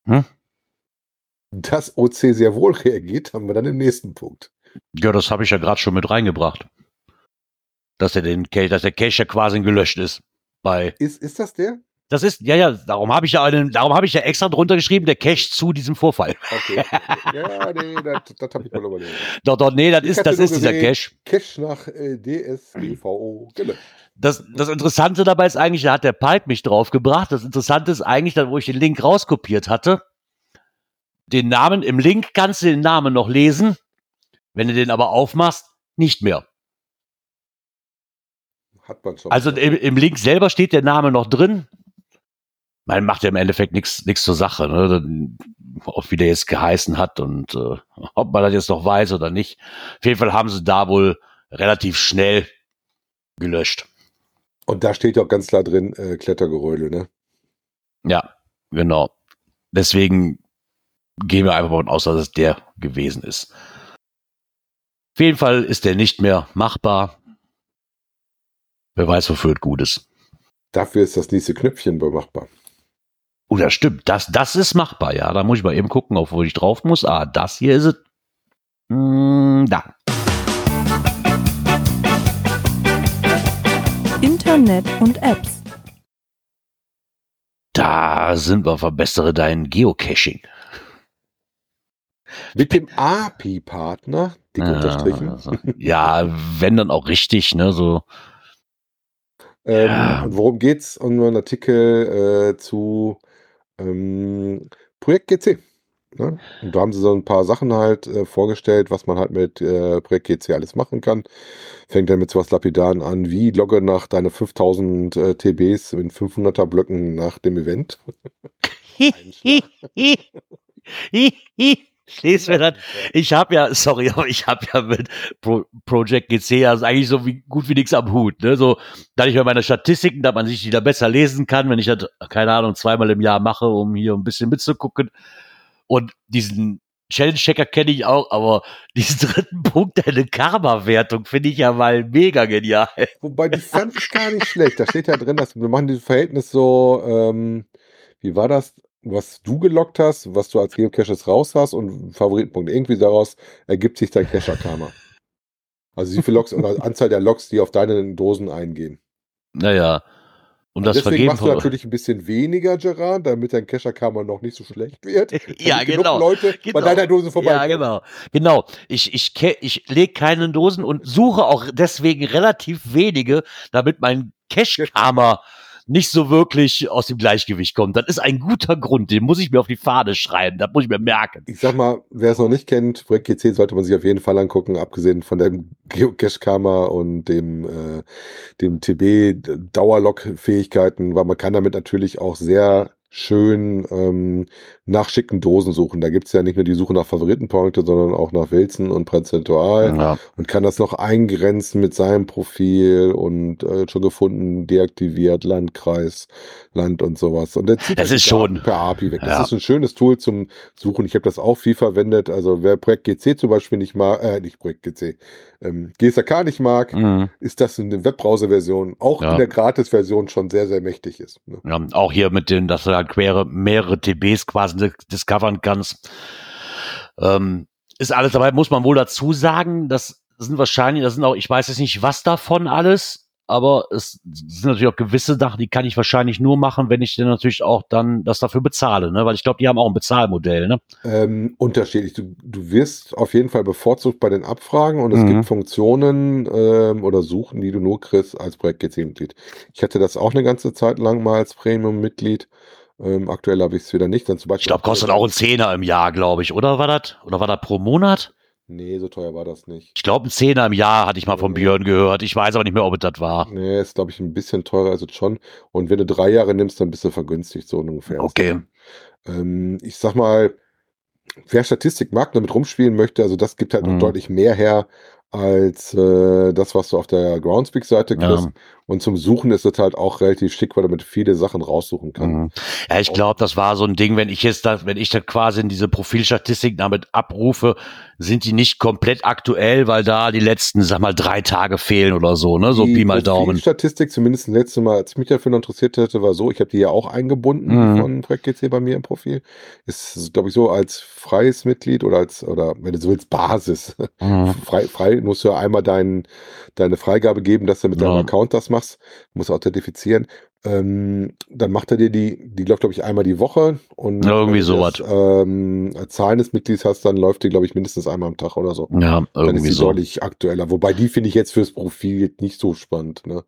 Hm? Dass OC sehr wohl reagiert, haben wir dann im nächsten Punkt. ja, das habe ich ja gerade schon mit reingebracht. Dass er den Cache, dass der Cache ja quasi gelöscht ist. Bei, Ist, ist das der? das ist, ja, ja, darum habe ich ja einen, darum habe ich ja extra drunter geschrieben, der Cache zu diesem Vorfall. Okay. ja, nee, das, das habe ich mal überlegt. Doch, doch, nee, das Ich ist, das ist dieser Cache. Cache nach äh, DSGVO gelöscht. Das, das Interessante dabei ist eigentlich, da hat der Palk mich draufgebracht. Das Interessante ist eigentlich, dann, wo ich den Link rauskopiert hatte, den Namen, im Link kannst du den Namen noch lesen, wenn du den aber aufmachst, nicht mehr. Hat man schon. Also im, im Link selber steht der Name noch drin. Man macht ja im Endeffekt nichts nichts zur Sache, ne? Auch wie der jetzt geheißen hat und äh, ob man das jetzt noch weiß oder nicht. Auf jeden Fall haben sie da wohl relativ schnell gelöscht. Und da steht ja auch ganz klar drin, äh, Klettergerödel, ne? Ja, genau. Deswegen gehen wir einfach davon aus, dass es der gewesen ist. Auf jeden Fall ist der nicht mehr machbar. Wer weiß, wofür es gut ist. Dafür ist das nächste Knöpfchen bemachbar. Oh, das stimmt. Das, das ist machbar, ja. Da muss ich mal eben gucken, auf wo ich drauf muss. Ah, das hier ist es. Mm, da. Internet und Apps. Da sind wir, verbessere dein Geocaching. Mit dem API-Partner, dick unterstrichen. also, ja, wenn dann auch richtig, ne, so. Ähm, Ja. Worum geht's? Und nur ein Artikel äh, zu ähm, Projekt GC. Ne? Und da haben sie so ein paar Sachen halt äh, vorgestellt, was man halt mit äh, Projekt GC alles machen kann. Fängt dann mit sowas Lapidaren an, wie logge nach deine 5000 äh, TBs in 500er Blöcken nach dem Event. Stehst mir dann, ich habe ja, sorry, aber ich habe ja mit Pro Project GC also eigentlich so wie, gut wie nichts am Hut. Ne? So, da ich mir meine Statistiken, da man sich die da besser lesen kann, wenn ich das, keine Ahnung, zweimal im Jahr mache, um hier ein bisschen mitzugucken. Und diesen Challenge-Checker kenne ich auch, aber diesen dritten Punkt, eine Karma-Wertung, finde ich ja mal mega genial. Wobei, die fand ich gar nicht schlecht. Da steht ja drin, dass wir machen dieses Verhältnis so, ähm, wie war das? Was du gelockt hast, was du als Geocaches raus hast und Favoritenpunkt. Irgendwie daraus ergibt sich dein Cacher-Karma. Also wie viele Logs oder Anzahl der Logs, die auf deine Dosen eingehen. Naja. Und das Deswegen machst du natürlich ein bisschen weniger, Gerard, damit dein Cacher-Karma noch nicht so schlecht wird. Ja, genau. Leute Genau. bei deiner Dose vorbei. Ja, genau. Genau. Ich, ich, ich lege keine Dosen und suche auch deswegen relativ wenige, damit mein Cash-Karma nicht so wirklich aus dem Gleichgewicht kommt. Das ist ein guter Grund, den muss ich mir auf die Fahne schreiben, das muss ich mir merken. Ich sag mal, wer es noch nicht kennt, Projekt GC sollte man sich auf jeden Fall angucken, abgesehen von dem Geocache-Karma und dem, äh, dem TB-Dauerlock-Fähigkeiten, weil man kann damit natürlich auch sehr schön ähm, nach schicken Dosen suchen. Da gibt's ja nicht nur die Suche nach Favoritenpunkte, sondern auch nach Wilson und Prozentual Ja. und kann das noch eingrenzen mit seinem Profil und äh, schon gefunden, deaktiviert, Landkreis, Land und sowas. Und der zieht Das das ist schon- per API weg. ja. Das ist ein schönes Tool zum Suchen. Ich habe das auch viel verwendet. Also wer Projekt GC zum Beispiel nicht mag, äh, nicht Projekt GC, ähm, GSAK nicht mag, Mhm. ist das eine Webbrowser-Version, auch Ja. in der Gratis-Version schon sehr, sehr mächtig ist. Ne? Ja, auch hier mit den, dass du halt quere, mehrere TBs quasi dis- discovern kannst. Ähm, ist alles dabei, muss man wohl dazu sagen. Das sind wahrscheinlich, das sind auch, ich weiß jetzt nicht, was davon alles, aber es sind natürlich auch gewisse Sachen, die kann ich wahrscheinlich nur machen, wenn ich dann natürlich auch dann das dafür bezahle, ne? Weil ich glaube, die haben auch ein Bezahlmodell, ne? Ähm, unterschiedlich. Du, du wirst auf jeden Fall bevorzugt bei den Abfragen und es Mhm. gibt Funktionen ähm, oder Suchen, die du nur kriegst als Projekt GC-Mitglied. Ich hatte das auch eine ganze Zeit lang mal als Premium-Mitglied. Ähm, aktuell habe ich es wieder nicht. Dann zum Beispiel Ich glaube, kostet auch ein Zehner im Jahr, glaube ich, oder war das? Oder war das pro Monat? Nee, so teuer war das nicht. Ich glaube, ein Zehner im Jahr hatte ich mal von Nee. Björn gehört. Ich weiß aber nicht mehr, ob es das war. Nee, ist, glaube ich, ein bisschen teurer als es schon. Und wenn du drei Jahre nimmst, dann bist du vergünstigt, so ungefähr. Okay. Ähm, ich sag mal, wer Statistik mag, damit rumspielen möchte, also das gibt halt noch Mhm. deutlich mehr her als äh, das, was du auf der Groundspeak-Seite Ja. Und zum Suchen ist es halt auch relativ schick, weil damit viele Sachen raussuchen kannst. Mhm. Ja, ich glaube, das war so ein Ding, wenn ich jetzt da, wenn ich da quasi in diese Profilstatistik damit abrufe, sind die nicht komplett aktuell, weil da die letzten, sag mal, drei Tage fehlen oder so, ne? So Die Pi mal Daumen. Statistik, zumindest das letzte Mal, als ich mich dafür interessiert hätte, war so, ich habe die ja auch eingebunden Mhm. von Projekt GC bei mir im Profil. Ist, glaube ich, so als freies Mitglied oder als, oder wenn du so willst, Basis. Mhm. Frei, frei musst du ja einmal dein, deine Freigabe geben, dass du mit deinem Ja. Account das machst, musst authentifizieren. Ähm, dann macht er dir die, die läuft, glaube ich, einmal die Woche und Ja, irgendwie du sowas. ähm, Zahlen des Mitglieds hast, dann läuft die, glaube ich, mindestens einmal am Tag oder so. Ja, Dann ist irgendwie die so. deutlich aktueller. Wobei die finde ich jetzt fürs Profil nicht so spannend. Ne?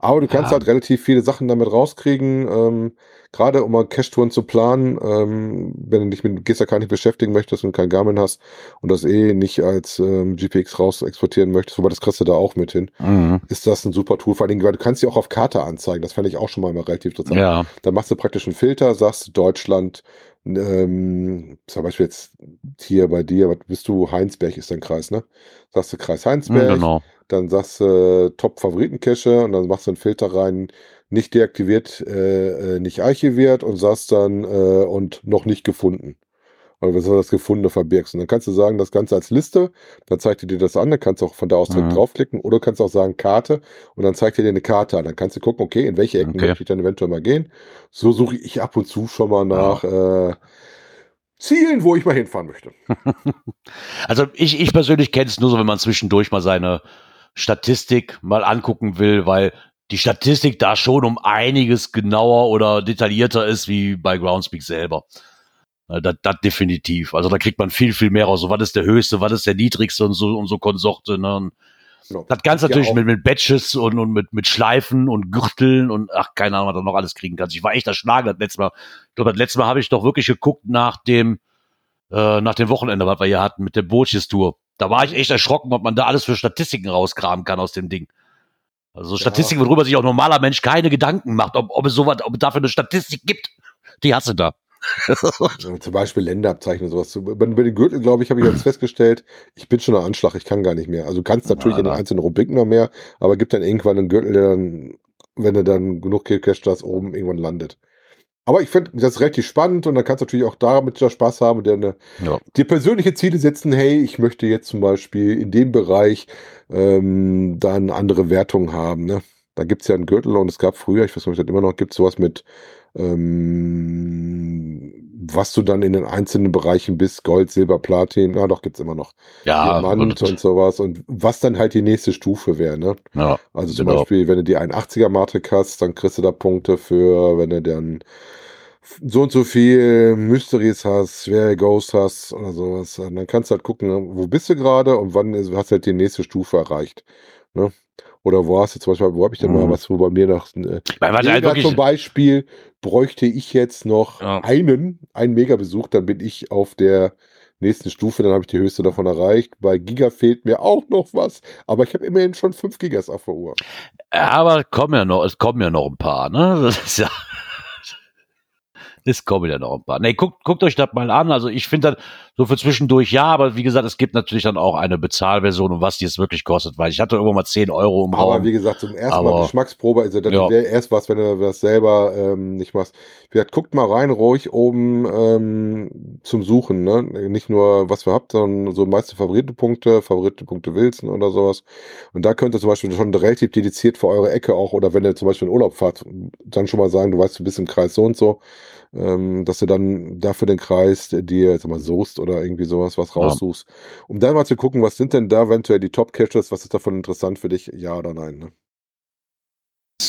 Aber du kannst Ja. halt relativ viele Sachen damit rauskriegen, ähm, gerade um mal Cache-Touren zu planen, ähm, wenn du dich mit GSAK nicht beschäftigen möchtest und kein Garmin hast und das eh nicht als ähm, GPX raus exportieren möchtest, wobei das kriegst du da auch mit hin, Mhm. ist das ein super Tool. Vor allen Dingen, weil du kannst sie auch auf Karte anzeigen. Das fand ich auch schon mal immer relativ interessant. Ja. Dann machst du praktisch einen Filter, sagst Deutschland, ähm, zum Beispiel jetzt hier bei dir, was bist du, Heinsberg ist dein Kreis, ne? Sagst du Kreis Mhm, Heinsberg, Genau. dann sagst du Top-Favoriten-Cache und dann machst du einen Filter rein, nicht deaktiviert, äh, äh, nicht archiviert und sagst dann äh, und noch nicht gefunden. Oder was soll das Gefundene verbirgst. Und dann kannst du sagen, das Ganze als Liste, dann zeigt er dir das an, dann kannst du auch von da aus direkt Mhm. draufklicken oder du kannst auch sagen Karte und dann zeigt er dir eine Karte an. Dann kannst du gucken, okay, in welche Ecken Okay. möchte ich dann eventuell mal gehen. So suche ich ab und zu schon mal nach äh, Zielen, wo ich mal hinfahren möchte. Also ich, ich persönlich kenne es nur so, wenn man zwischendurch mal seine Statistik mal angucken will, weil die Statistik da schon um einiges genauer oder detaillierter ist wie bei Groundspeak selber. Das, das definitiv. Also da kriegt man viel, viel mehr raus. So, was ist der höchste, was ist der niedrigste und so und so Konsorte. Ne? Und Genau. das Ganze Ja, natürlich mit, mit Badges und, und mit, mit Schleifen und Gürteln und ach, keine Ahnung, was du noch alles kriegen kannst. Ich war echt erschlagen das letzte Mal. Ich glaube, das letzte Mal habe ich doch wirklich geguckt nach dem, äh, nach dem Wochenende, was wir hier hatten mit der Bootjes-Tour. Da war ich echt erschrocken, was man da alles für Statistiken rausgraben kann aus dem Ding. Also so Statistiken, worüber sich auch ein normaler Mensch keine Gedanken macht, ob, ob es sowas, ob es dafür eine Statistik gibt. Die hast du da. Ja, Zum Beispiel Länderabzeichen und sowas. Bei, bei den Gürtel, glaube ich, habe ich jetzt festgestellt, ich bin schon am Anschlag, ich kann gar nicht mehr. Also du kannst natürlich Ja, in den einzelnen Rubriken noch mehr, aber gibt dann irgendwann einen Gürtel, der dann, wenn du dann genug Cash hast, oben irgendwann landet. Aber ich finde das relativ spannend und dann kannst du natürlich auch damit da Spaß haben und dir, Ja. dir persönliche Ziele setzen. Hey, ich möchte jetzt zum Beispiel in dem Bereich ähm, dann andere Wertungen haben. Ne? Da gibt es ja einen Gürtel und es gab früher, ich weiß nicht, ob es das immer noch gibt, sowas mit ähm, was du dann in den einzelnen Bereichen bist, Gold, Silber, Platin, na doch, gibt's immer noch. Ja, Diamant und, und sowas und was dann halt die nächste Stufe wäre, ne? ja, Also zum Genau. Beispiel, wenn du die 81er Matrik hast, dann kriegst du da Punkte für, wenn du dann so und so viel Mysteries hast, Schwere Ghost hast oder sowas. Und dann kannst du halt gucken, wo bist du gerade und wann ist, hast du halt die nächste Stufe erreicht. Ne? Oder wo hast du zum Beispiel, wo habe ich denn mal Mhm. was, wo bei mir noch äh, weil, halt wirklich, zum Beispiel bräuchte ich jetzt noch Ja. einen, einen Mega-Besuch, dann bin ich auf der nächsten Stufe, dann habe ich die höchste davon erreicht. Bei Giga fehlt mir auch noch was, aber ich habe immerhin schon 5 Gigas auf der Uhr. Ja, aber kommen ja noch, es kommen ja noch ein paar, ne? Das ist ja. Es kommen ja noch ein paar. Nee, guckt, guckt euch das mal an. Also ich finde das so für zwischendurch ja, aber wie gesagt, es gibt natürlich dann auch eine Bezahlversion und was die jetzt wirklich kostet, weil ich hatte irgendwann mal 10 Euro im Aber Raum. wie gesagt, zum ersten Mal Aber- Geschmacksprobe, also das Ja. wäre erst was, wenn du das selber ähm, nicht machst. Wie gesagt, guckt mal rein, ruhig oben ähm, zum Suchen, ne? Nicht nur, was ihr habt, sondern so meiste Favoritenpunkte, Favoritenpunkte Wilson oder sowas. Und da könnt ihr zum Beispiel schon relativ dediziert für eure Ecke auch, oder wenn ihr zum Beispiel in Urlaub fahrt, dann schon mal sagen, du weißt, du bist im Kreis so und so, ähm, dass du dann dafür den Kreis dir, sag mal, suchst oder irgendwie sowas, was Ja. raussuchst, um dann mal zu gucken, was sind denn da eventuell die Top-Caches, was ist davon interessant für dich, ja oder nein, ne?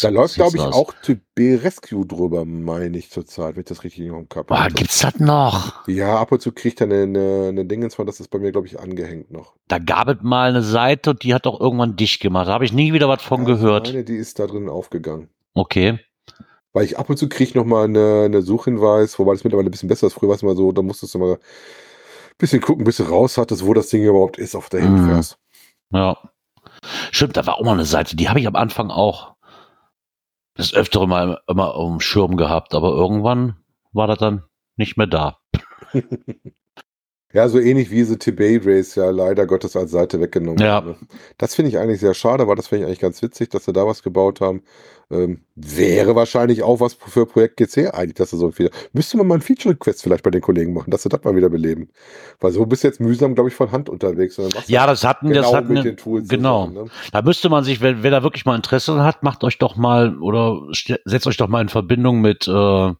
Da läuft, glaube ich, aus. auch TB Rescue drüber, meine ich zurzeit, wenn ich das richtig im Kopf Ah, habe. gibt's das noch? Ja, ab und zu kriegt er eine, eine, eine Dingens von, das ist bei mir, glaube ich, angehängt noch. Da gab es mal eine Seite und die hat doch irgendwann dicht gemacht. Da habe ich nie wieder was von Ja, gehört. Meine, die ist da drin aufgegangen. Okay. Weil ich ab und zu kriege noch mal eine, eine Suchhinweis, wobei das mittlerweile ein bisschen besser ist. Früher war es mal so, da musstest du mal ein bisschen gucken, bis du raus hattest, wo das Ding überhaupt ist, auf der Mhm. hinfährst. Ja. Stimmt, da war auch mal eine Seite, die habe ich am Anfang auch das öftere mal immer dem Schirm gehabt, aber irgendwann war das dann nicht mehr da. Ja, so ähnlich wie diese TB Race ja leider Gottes als Seite weggenommen Ja. wurde. Das finde ich eigentlich sehr schade, weil das finde ich eigentlich ganz witzig, dass sie da was gebaut haben. Ähm, wäre wahrscheinlich auch was für Projekt GC eigentlich, dass sie so viel. Müsste man mal ein Feature-Request vielleicht bei den Kollegen machen, dass sie das mal wieder beleben. Weil so bist du jetzt mühsam, glaube ich, von Hand unterwegs. Ja, das hatten, das genau hatten, mit den Tools genau. zusammen, ne? Da müsste man sich, wenn, wer da wirklich mal Interesse hat, macht euch doch mal oder setzt euch doch mal in Verbindung mit äh,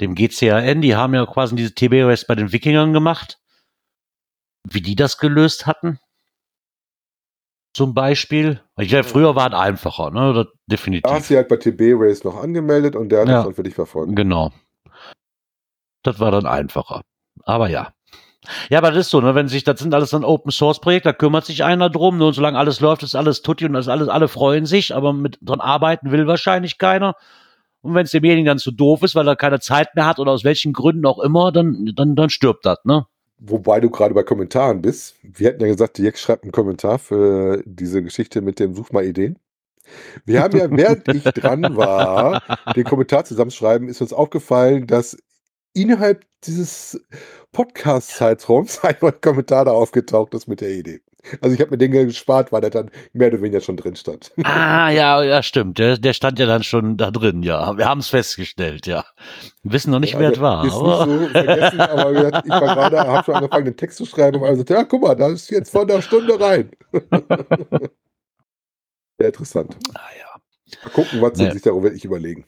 dem GCAN. Die haben ja quasi diese TB-Rest bei den Wikingern gemacht. Wie die das gelöst hatten. Zum Beispiel. Ich glaube, früher war es einfacher, ne? Das, Da definitiv. hast du halt bei TB Race noch angemeldet und der hat Ja. das dann für dich verfolgt. Genau. Das war dann einfacher. Aber ja. Ja, aber das ist so, ne? wenn sich, das sind alles dann Open Source Projekte, da kümmert sich einer drum, ne? und solange alles läuft, ist alles tutti und das alles, alle freuen sich, aber mit dran arbeiten will wahrscheinlich keiner. Und wenn es demjenigen dann zu doof ist, weil er keine Zeit mehr hat oder aus welchen Gründen auch immer, dann, dann, dann stirbt das, ne? Wobei du gerade bei Kommentaren bist. Wir hatten ja gesagt, Dirk schreibt einen Kommentar für diese Geschichte mit dem Such mal Ideen. Wir haben ja, während ich dran war, den Kommentar zusammenschreiben, ist uns aufgefallen, dass innerhalb dieses Podcast-Zeitraums ein Kommentar da aufgetaucht ist mit der Idee. Also ich habe mir den gespart, weil der dann mehr oder weniger schon drin stand. Ah, ja, ja, stimmt. Der, der stand ja dann schon da drin, ja. Wir haben es festgestellt, ja. Wir wissen noch nicht, Ja, wer also es war. Ist Aber nicht so vergessen, aber gesagt, ich war gerade, habe schon angefangen, den Text zu schreiben und also, ja, guck mal, da ist jetzt vor einer Stunde rein. Sehr interessant. ah, ja. Mal gucken, was sie Nee. sich darüber ich überlegen.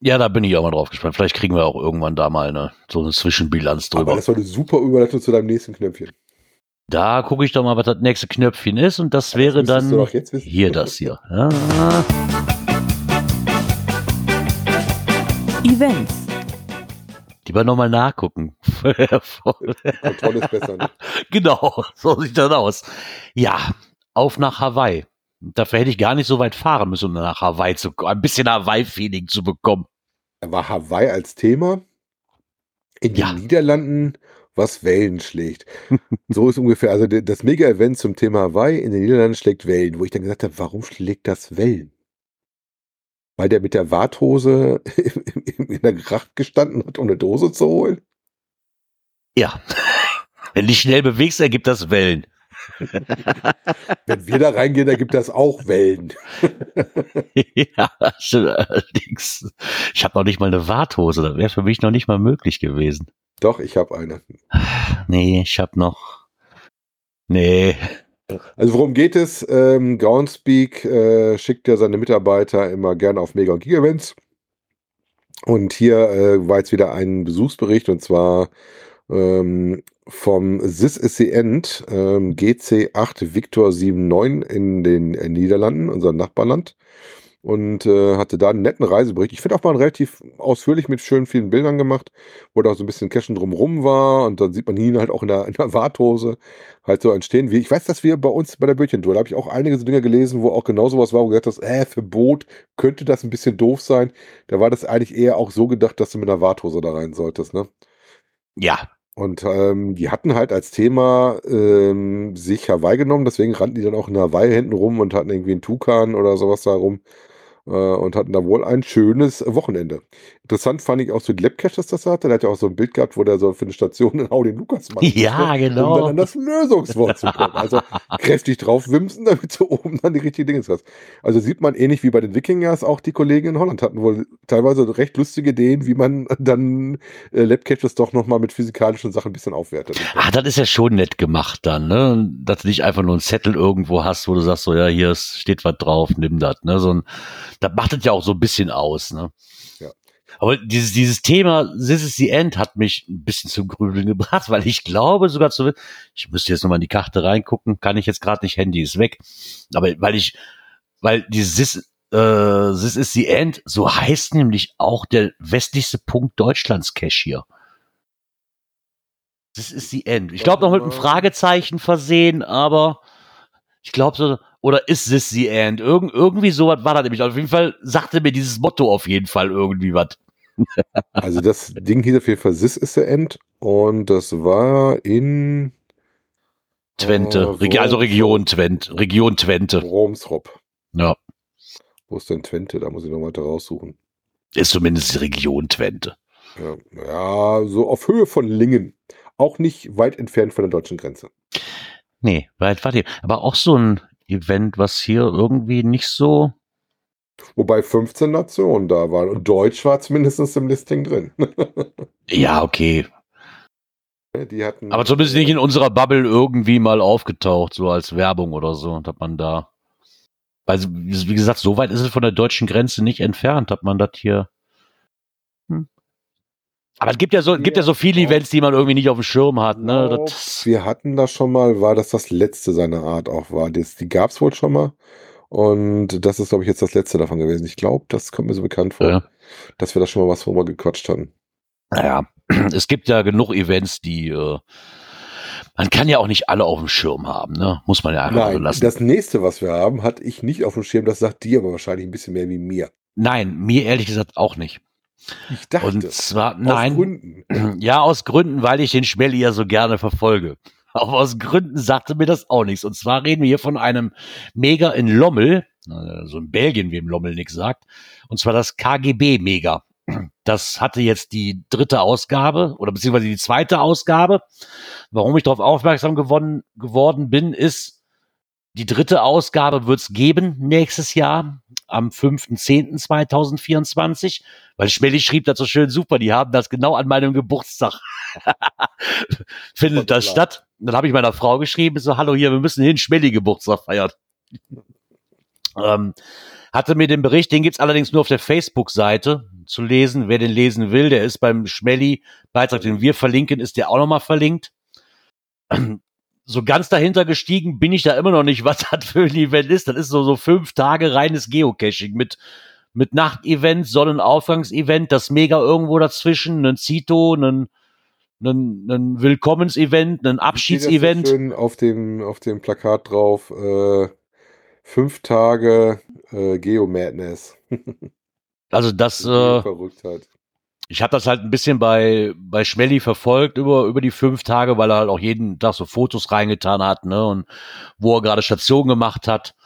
ja, da bin ich auch mal drauf gespannt. Vielleicht kriegen wir auch irgendwann da mal eine, so eine Zwischenbilanz Aber drüber. das war eine super Überleitung zu deinem nächsten Knöpfchen. Da gucke ich doch mal, was das nächste Knöpfchen ist und das wäre du dann hier das hier. Ja. Events. Lieber nochmal nachgucken. Kontrolle ist besser. Ne? genau, so sieht das aus. Ja, auf nach Hawaii. Dafür hätte ich gar nicht so weit fahren müssen, um nach Hawaii zu kommen. Ein bisschen Hawaii-Feeling zu bekommen. Da war Hawaii als Thema in den Ja. Niederlanden, was Wellen schlägt. so ist ungefähr, also das Mega-Event zum Thema Hawaii in den Niederlanden schlägt Wellen, wo ich dann gesagt habe, warum schlägt das Wellen? Weil der mit der Warthose in der Gracht gestanden hat, um eine Dose zu holen? Ja. Wenn du dich schnell bewegst, ergibt das Wellen. Wenn wir da reingehen, da gibt das auch Wellen. ja, allerdings. Ich habe noch nicht mal eine Warthose. Das wäre für mich noch nicht mal möglich gewesen. Doch, ich habe eine. Nee, ich habe noch. Nee. Also worum geht es? Ähm, Groundspeak äh, schickt ja seine Mitarbeiter immer gerne auf Mega- und Giga-Events. Und hier äh, war jetzt wieder ein Besuchsbericht und zwar ähm, vom This is the End ähm, GC8 Victor 79 in den äh, Niederlanden, unserem Nachbarland. Und äh, hatte da einen netten Reisebericht. Ich finde auch mal relativ ausführlich mit schönen vielen Bildern gemacht, wo da auch so ein bisschen Cashen drumrum war. Und dann sieht man ihn halt auch in der, in der Warthose halt so entstehen. Wie, ich weiß, dass wir bei uns bei der Bötchentour, da habe ich auch einige so Dinge gelesen, wo auch genau sowas war, wo du gesagt hast, äh, für Boot könnte das ein bisschen doof sein. Da war das eigentlich eher auch so gedacht, dass du mit einer Warthose da rein solltest, ne? Ja. Und ähm, die hatten halt als Thema ähm, sich Hawaii genommen, deswegen rannten die dann auch in Hawaii hinten rum und hatten irgendwie einen Tukan oder sowas da rum und hatten da wohl ein schönes Wochenende. Interessant fand ich auch so die Labcache, dass das hatte. Der hat ja auch so ein Bild gehabt, wo der so für eine Station in Audi Lukas macht. Ja, Um genau. dann an das Lösungswort zu kommen. Also kräftig drauf wimsen, damit du oben dann die richtigen Dinge hast. Also sieht man ähnlich wie bei den Wikingers, auch die Kollegen in Holland hatten wohl teilweise recht lustige Ideen, wie man dann äh, Labcaches doch nochmal mit physikalischen Sachen ein bisschen aufwertet. Ah, das ist ja schon nett gemacht dann, ne? Dass du nicht einfach nur einen Zettel irgendwo hast, wo du sagst, so, ja, hier steht was drauf, nimm das, ne? So ein, das macht es ja auch so ein bisschen aus, ne? Ja. Aber dieses, dieses Thema This is the End hat mich ein bisschen zum Grübeln gebracht, weil ich glaube sogar zu, ich müsste jetzt nochmal in die Karte reingucken, kann ich jetzt gerade nicht, Handy ist weg. Aber weil ich, weil dieses This, äh, This is the End, so heißt nämlich auch der westlichste Punkt Deutschlands Cache hier. Das ist die End. Ich glaube noch mit einem Fragezeichen versehen, aber ich glaube so, oder ist this the end? Irgend, irgendwie sowas war das nämlich. Auf jeden Fall sagte mir dieses Motto auf jeden Fall irgendwie was. Also das Ding hieß auf jeden Fall This is the End und das war in Twente. Oh, Regi- also so. Region Twente. Region Twente. Romsrop. Ja. Wo ist denn Twente? Da muss ich noch weiter raussuchen. Ist zumindest die Region Twente. Ja, ja, so auf Höhe von Lingen. Auch nicht weit entfernt von der deutschen Grenze. Nee, weit war die. Aber auch so ein Event, was hier irgendwie nicht so. Wobei 15 Nationen da waren. Und Deutsch war zumindest im Listing drin. Ja, okay. Aber zumindest nicht in unserer Bubble irgendwie mal aufgetaucht, so als Werbung oder so. Und hat man da. Also, wie wie gesagt, so weit ist es von der deutschen Grenze nicht entfernt, hat man das hier. Aber es gibt ja so, gibt ja so viele. Events, die man irgendwie nicht auf dem Schirm hat, ne? Glaub, Das, wir hatten das schon mal, war das das letzte seiner Art auch war. Das, die gab es wohl schon mal. Und das ist, glaube ich, jetzt das letzte davon gewesen. Ich glaube, das kommt mir so bekannt vor, Ja. dass wir da schon mal was drüber gequatscht hatten. naja, es gibt ja genug Events, die, äh, Man kann ja auch nicht alle auf dem Schirm haben, ne? Muss man ja einfach so Nein, lassen. das nächste, was wir haben, hatte ich nicht auf dem Schirm. Das sagt dir aber wahrscheinlich ein bisschen mehr wie mir. Nein, mir ehrlich gesagt auch nicht. Ich dachte, Und zwar, aus nein, Gründen. ja, aus Gründen, weil ich den Schmelly ja so gerne verfolge. Aber aus Gründen sagte mir das auch nichts. Und zwar reden wir hier von einem Mega in Lommel, äh, so in Belgien, wie im Lommel nichts sagt. Und zwar das KGB Mega. Das hatte jetzt die dritte Ausgabe oder beziehungsweise die zweite Ausgabe. Warum ich darauf aufmerksam geworden, geworden bin, ist, die dritte Ausgabe wird's geben nächstes Jahr am 5.10.2024, weil Schmelly schrieb so schön super, die haben das genau an meinem Geburtstag. Findet das Klar. statt? Und dann habe ich meiner Frau geschrieben, so, hallo hier, wir müssen hin, Schmelly Geburtstag feiern. ähm, hatte mir den Bericht, den gibt's allerdings nur auf der Facebook-Seite zu lesen. Wer den lesen will, der ist beim Schmelly-Beitrag, den wir verlinken, ist der auch nochmal verlinkt. So ganz dahinter gestiegen bin ich da immer noch nicht, was das für ein Event ist. Das ist so, so fünf Tage reines Geocaching mit, mit Nachtevent, Sonnenaufgangsevent, das Mega irgendwo dazwischen, ein Zito, ein, ein, ein Willkommensevent, ein so Abschiedsevent. schön auf dem, auf dem Plakat drauf, äh, fünf Tage äh, Geo-Madness. Also das, äh, Verrücktheit. Ich habe das halt ein bisschen bei, bei Schmelly verfolgt über, über die fünf Tage, weil er halt auch jeden Tag so Fotos reingetan hat, ne, und wo er gerade Station gemacht hat.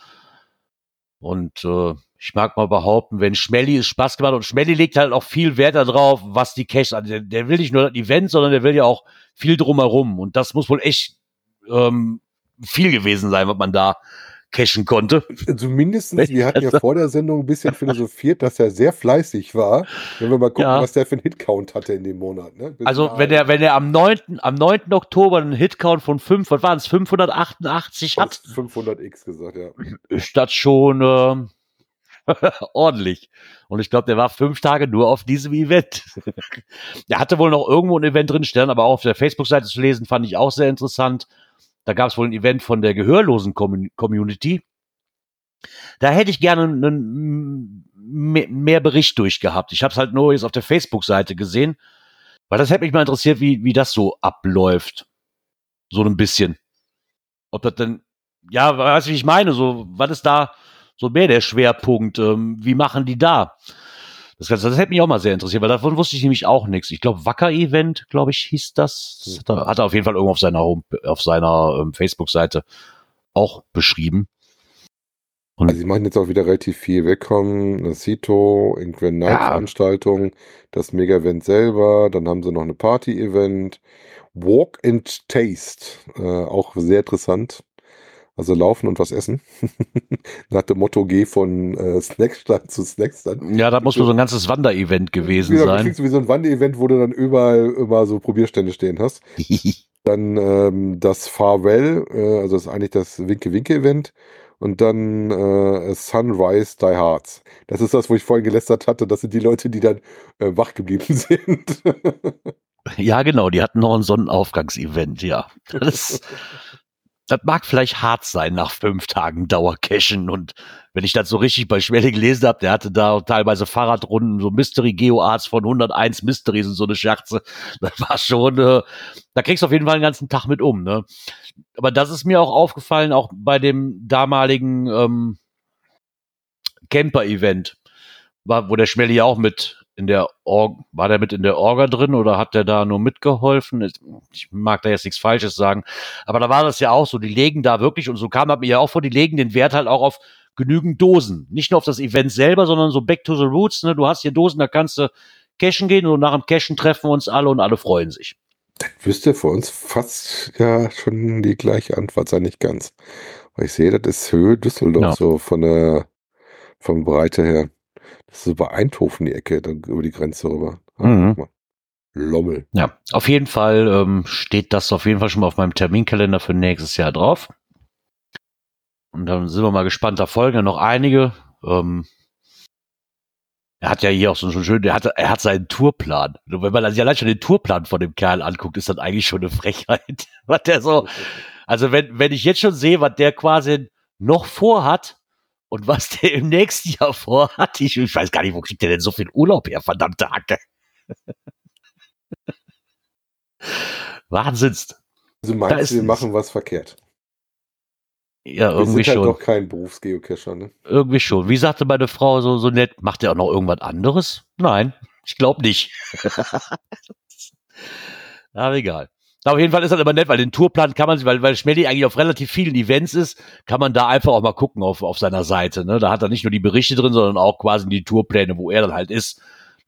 Und äh, ich mag mal behaupten, wenn Schmelly es Spaß gemacht hat und Schmelly legt halt auch viel Wert darauf, was die Cash, also der, der will nicht nur das Event, sondern der will ja auch viel drumherum. Und das muss wohl echt ähm, viel gewesen sein, was man da cashen konnte. Zumindest, Wenn wir hatten ja vor der Sendung ein bisschen philosophiert, dass er sehr fleißig war. Wenn wir mal gucken, Ja. was der für einen Hitcount hatte in dem Monat. Ne? Also wenn er, wenn er am 9., am 9. Oktober einen Hitcount von 5, was waren es, 588 hat, fast 500x gesagt, ja. ist das schon ähm, ordentlich. Und ich glaube, der war fünf Tage nur auf diesem Event. der hatte wohl noch irgendwo ein Event drin stehen, aber auch auf der Facebook-Seite zu lesen, fand ich auch sehr interessant. Da gab es wohl ein Event von der gehörlosen Commun- Community. Da hätte ich gerne einen, mehr, mehr Bericht durchgehabt. Ich habe es halt nur jetzt auf der Facebook-Seite gesehen, weil das hätte mich mal interessiert, wie, wie das so abläuft. So ein bisschen. Ob das denn, ja, weißt du, wie ich meine? So, was ist da so mehr der Schwerpunkt? Ähm, wie machen die da? Das, Ganze, das hätte mich auch mal sehr interessiert, weil davon wusste ich nämlich auch nichts. Ich glaube, Wacker-Event, glaube ich, hieß das. das hat, er, hat er auf jeden Fall irgendwo auf seiner, Home, auf seiner ähm, Facebook-Seite auch beschrieben. Und Also sie machen jetzt auch wieder relativ viel. Willkommen, das Cito, irgendwann Night-Veranstaltung, das Mega-Event selber, dann haben sie noch eine Party-Event, Walk and Taste, äh, auch sehr interessant. Also laufen und was essen. Nach dem Motto, geh von äh, Snackstand zu Snackstand. ja, da muss wohl so ein ganzes Wanderevent gewesen Wie, sein. wie so ein Wanderevent, wo du dann überall immer so Probierstände stehen hast. Dann ähm, das Farewell, äh, also das ist eigentlich das Winke-Winke-Event. Und dann äh, Sunrise Die Hearts. Das ist das, wo ich vorhin gelästert hatte. Das sind die Leute, die dann äh, wach geblieben sind. Ja, genau, die hatten noch ein Sonnenaufgangsevent, ja. Das, das mag vielleicht hart sein nach fünf Tagen Dauercachen und wenn ich das so richtig bei Schwelle gelesen habe, der hatte da teilweise Fahrradrunden, so Mystery Geo Arts von 101 Mysteries und so eine Scherze. Das war schon, äh, da kriegst du auf jeden Fall den ganzen Tag mit um, ne? Aber das ist mir auch aufgefallen, auch bei dem damaligen ähm, Camper-Event, wo der Schmelly ja auch mit in der Org, war der mit in der Orga drin oder hat der da nur mitgeholfen? Ich mag da jetzt nichts Falsches sagen. Aber da war das ja auch so, die legen da wirklich, und so kam das mir ja auch vor, die legen den Wert halt auch auf genügend Dosen. Nicht nur auf das Event selber, sondern so back to the roots, ne? Du hast hier Dosen, da kannst du cashen gehen und nach dem Cashen treffen wir uns alle und alle freuen sich. Wüsste für uns fast ja schon die gleiche Antwort sein, nicht ganz. Weil ich sehe, das ist Höhe Düsseldorf, Ja. so von der von Breite her. Das ist so bei Eindhoven die Ecke, dann über die Grenze rüber. Ah, Mhm. Lommel. Ja, auf jeden Fall ähm, steht das auf jeden Fall schon mal auf meinem Terminkalender für nächstes Jahr drauf. Und dann sind wir mal gespannt. Da folgen ja noch einige. Ähm, er hat ja hier auch so schon schön, der hat, er hat seinen Tourplan. Und wenn man sich allein schon den Tourplan von dem Kerl anguckt, ist das eigentlich schon eine Frechheit. Was der so, also wenn, wenn ich jetzt schon sehe, was der quasi noch vorhat und was der im nächsten Jahr vorhat, ich, ich weiß gar nicht, wo kriegt der denn so viel Urlaub her, verdammte Hacke. Wahnsinnst. Also Da meinst ist du, wir machen was verkehrt? Ja, Wir irgendwie sind halt schon. doch kein Berufsgeocacher, ne? Irgendwie schon. Wie sagte meine Frau so, so nett, macht er auch noch irgendwas anderes? Nein, ich glaube nicht. Aber egal. Aber auf jeden Fall ist das immer nett, weil den Tourplan kann man sich, weil, weil Schmelly eigentlich auf relativ vielen Events ist, kann man da einfach auch mal gucken auf, auf seiner Seite. Ne? Da hat er nicht nur die Berichte drin, sondern auch quasi die Tourpläne, wo er dann halt ist.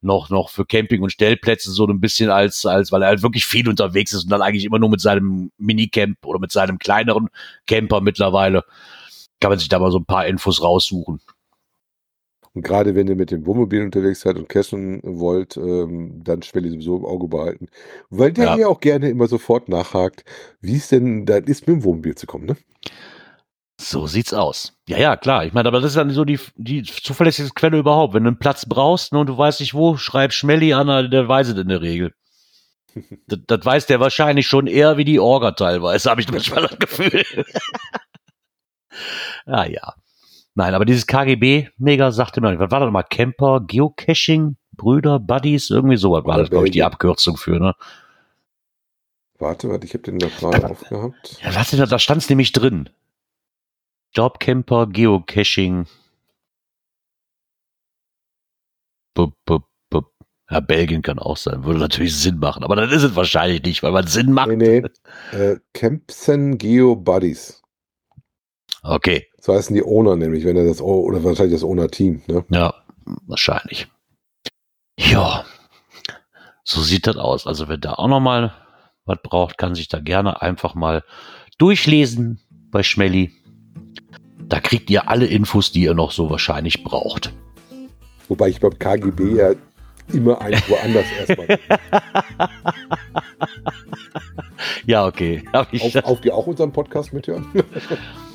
Noch, noch für Camping und Stellplätze so ein bisschen als, als, weil er halt wirklich viel unterwegs ist und dann eigentlich immer nur mit seinem Minicamp oder mit seinem kleineren Camper mittlerweile kann man sich da mal so ein paar Infos raussuchen. Und gerade wenn ihr mit dem Wohnmobil unterwegs seid und cashen wollt, ähm, dann Schmelly sowieso im Auge behalten. Weil der Ja. ja auch gerne immer sofort nachhakt, wie es denn da ist, mit dem Wohnmobil zu kommen, ne? So sieht's aus. Ja, ja, klar. Ich meine, aber das ist dann so die, die zuverlässigste Quelle überhaupt. Wenn du einen Platz brauchst ne, und du weißt nicht wo, schreib Schmelly an, der weiß es in der Regel. das, das weiß der wahrscheinlich schon eher wie die Orga teilweise, habe ich manchmal das Gefühl. ah ja. Nein, aber dieses KGB, mega, sagte mir, was war das nochmal? Camper, Geocaching, Brüder, Buddies, irgendwie sowas war das, glaube ich, die. Abkürzung für, ne? Warte, warte, ich habe den da gerade aufgehabt. Ja, was denn da, da stand's nämlich drin. Jobcamper, Geocaching. Bup, bup, bup. Ja, Belgien kann auch sein. Würde natürlich Sinn machen. Aber dann ist es wahrscheinlich nicht, weil man Sinn macht. Nee, nee. Äh, Campsen Geo Buddies. Okay, So heißen die Owner nämlich, wenn er das, oder wahrscheinlich das Owner-Team, ne? ja, wahrscheinlich. Ja, so sieht das aus. Also wer da auch noch mal was braucht, kann sich da gerne einfach mal durchlesen bei Schmelly. Da kriegt ihr alle Infos, die ihr noch so wahrscheinlich braucht. Wobei ich beim KGB ja immer eigentlich woanders erstmal. Ja, okay. Auf, auf die auch unseren Podcast mithören?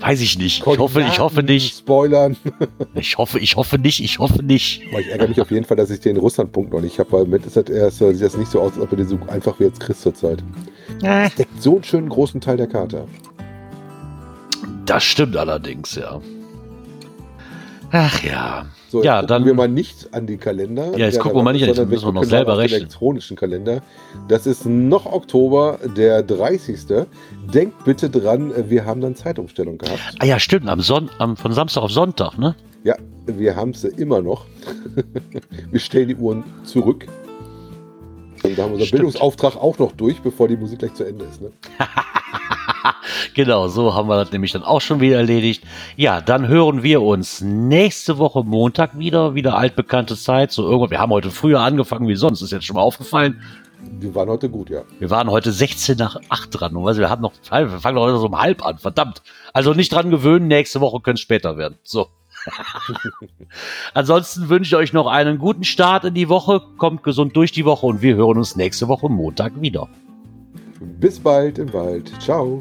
weiß ich nicht. Ich hoffe, ich hoffe nicht. Spoilern. Ich hoffe, ich hoffe nicht. Ich hoffe nicht. Aber ich ärgere mich auf jeden Fall, dass ich den Russland-Punkt noch nicht habe, weil mit ist das erst, sieht das nicht so aus, als ob er den so einfach wie jetzt Chris zurzeit. Deckt so einen schönen großen Teil der Karte ab. Das stimmt allerdings, ja. Ach ja. So, Ja, jetzt gucken dann- wir mal nicht an die Kalender. Ja, jetzt gucken wir mal nicht an sondern müssen wir noch selber rechnen. elektronischen Kalender. Das ist noch Oktober, der 30. Denkt bitte dran, wir haben dann Zeitumstellung gehabt. Ah ja, stimmt. Am Son am, von Samstag auf Sonntag, ne? Ja, wir haben sie immer noch. wir stellen die Uhren zurück. Und da haben wir unseren. Bildungsauftrag auch noch durch, bevor die Musik gleich zu Ende ist. Ne? Genau, so haben wir das nämlich dann auch schon wieder erledigt. Ja, dann hören wir uns nächste Woche Montag wieder. Wieder altbekannte Zeit. So irgendwann. Wir haben heute früher angefangen wie sonst. Ist jetzt schon mal aufgefallen. Die waren heute gut, ja. Wir waren heute 16 nach 8 dran. Und wir haben noch, wir fangen heute so um halb an. Verdammt. Also nicht dran gewöhnen. Nächste Woche könnte es später werden. So. Ansonsten wünsche ich euch noch einen guten Start in die Woche. Kommt gesund durch die Woche und wir hören uns nächste Woche Montag wieder. Bis bald im Wald. Ciao.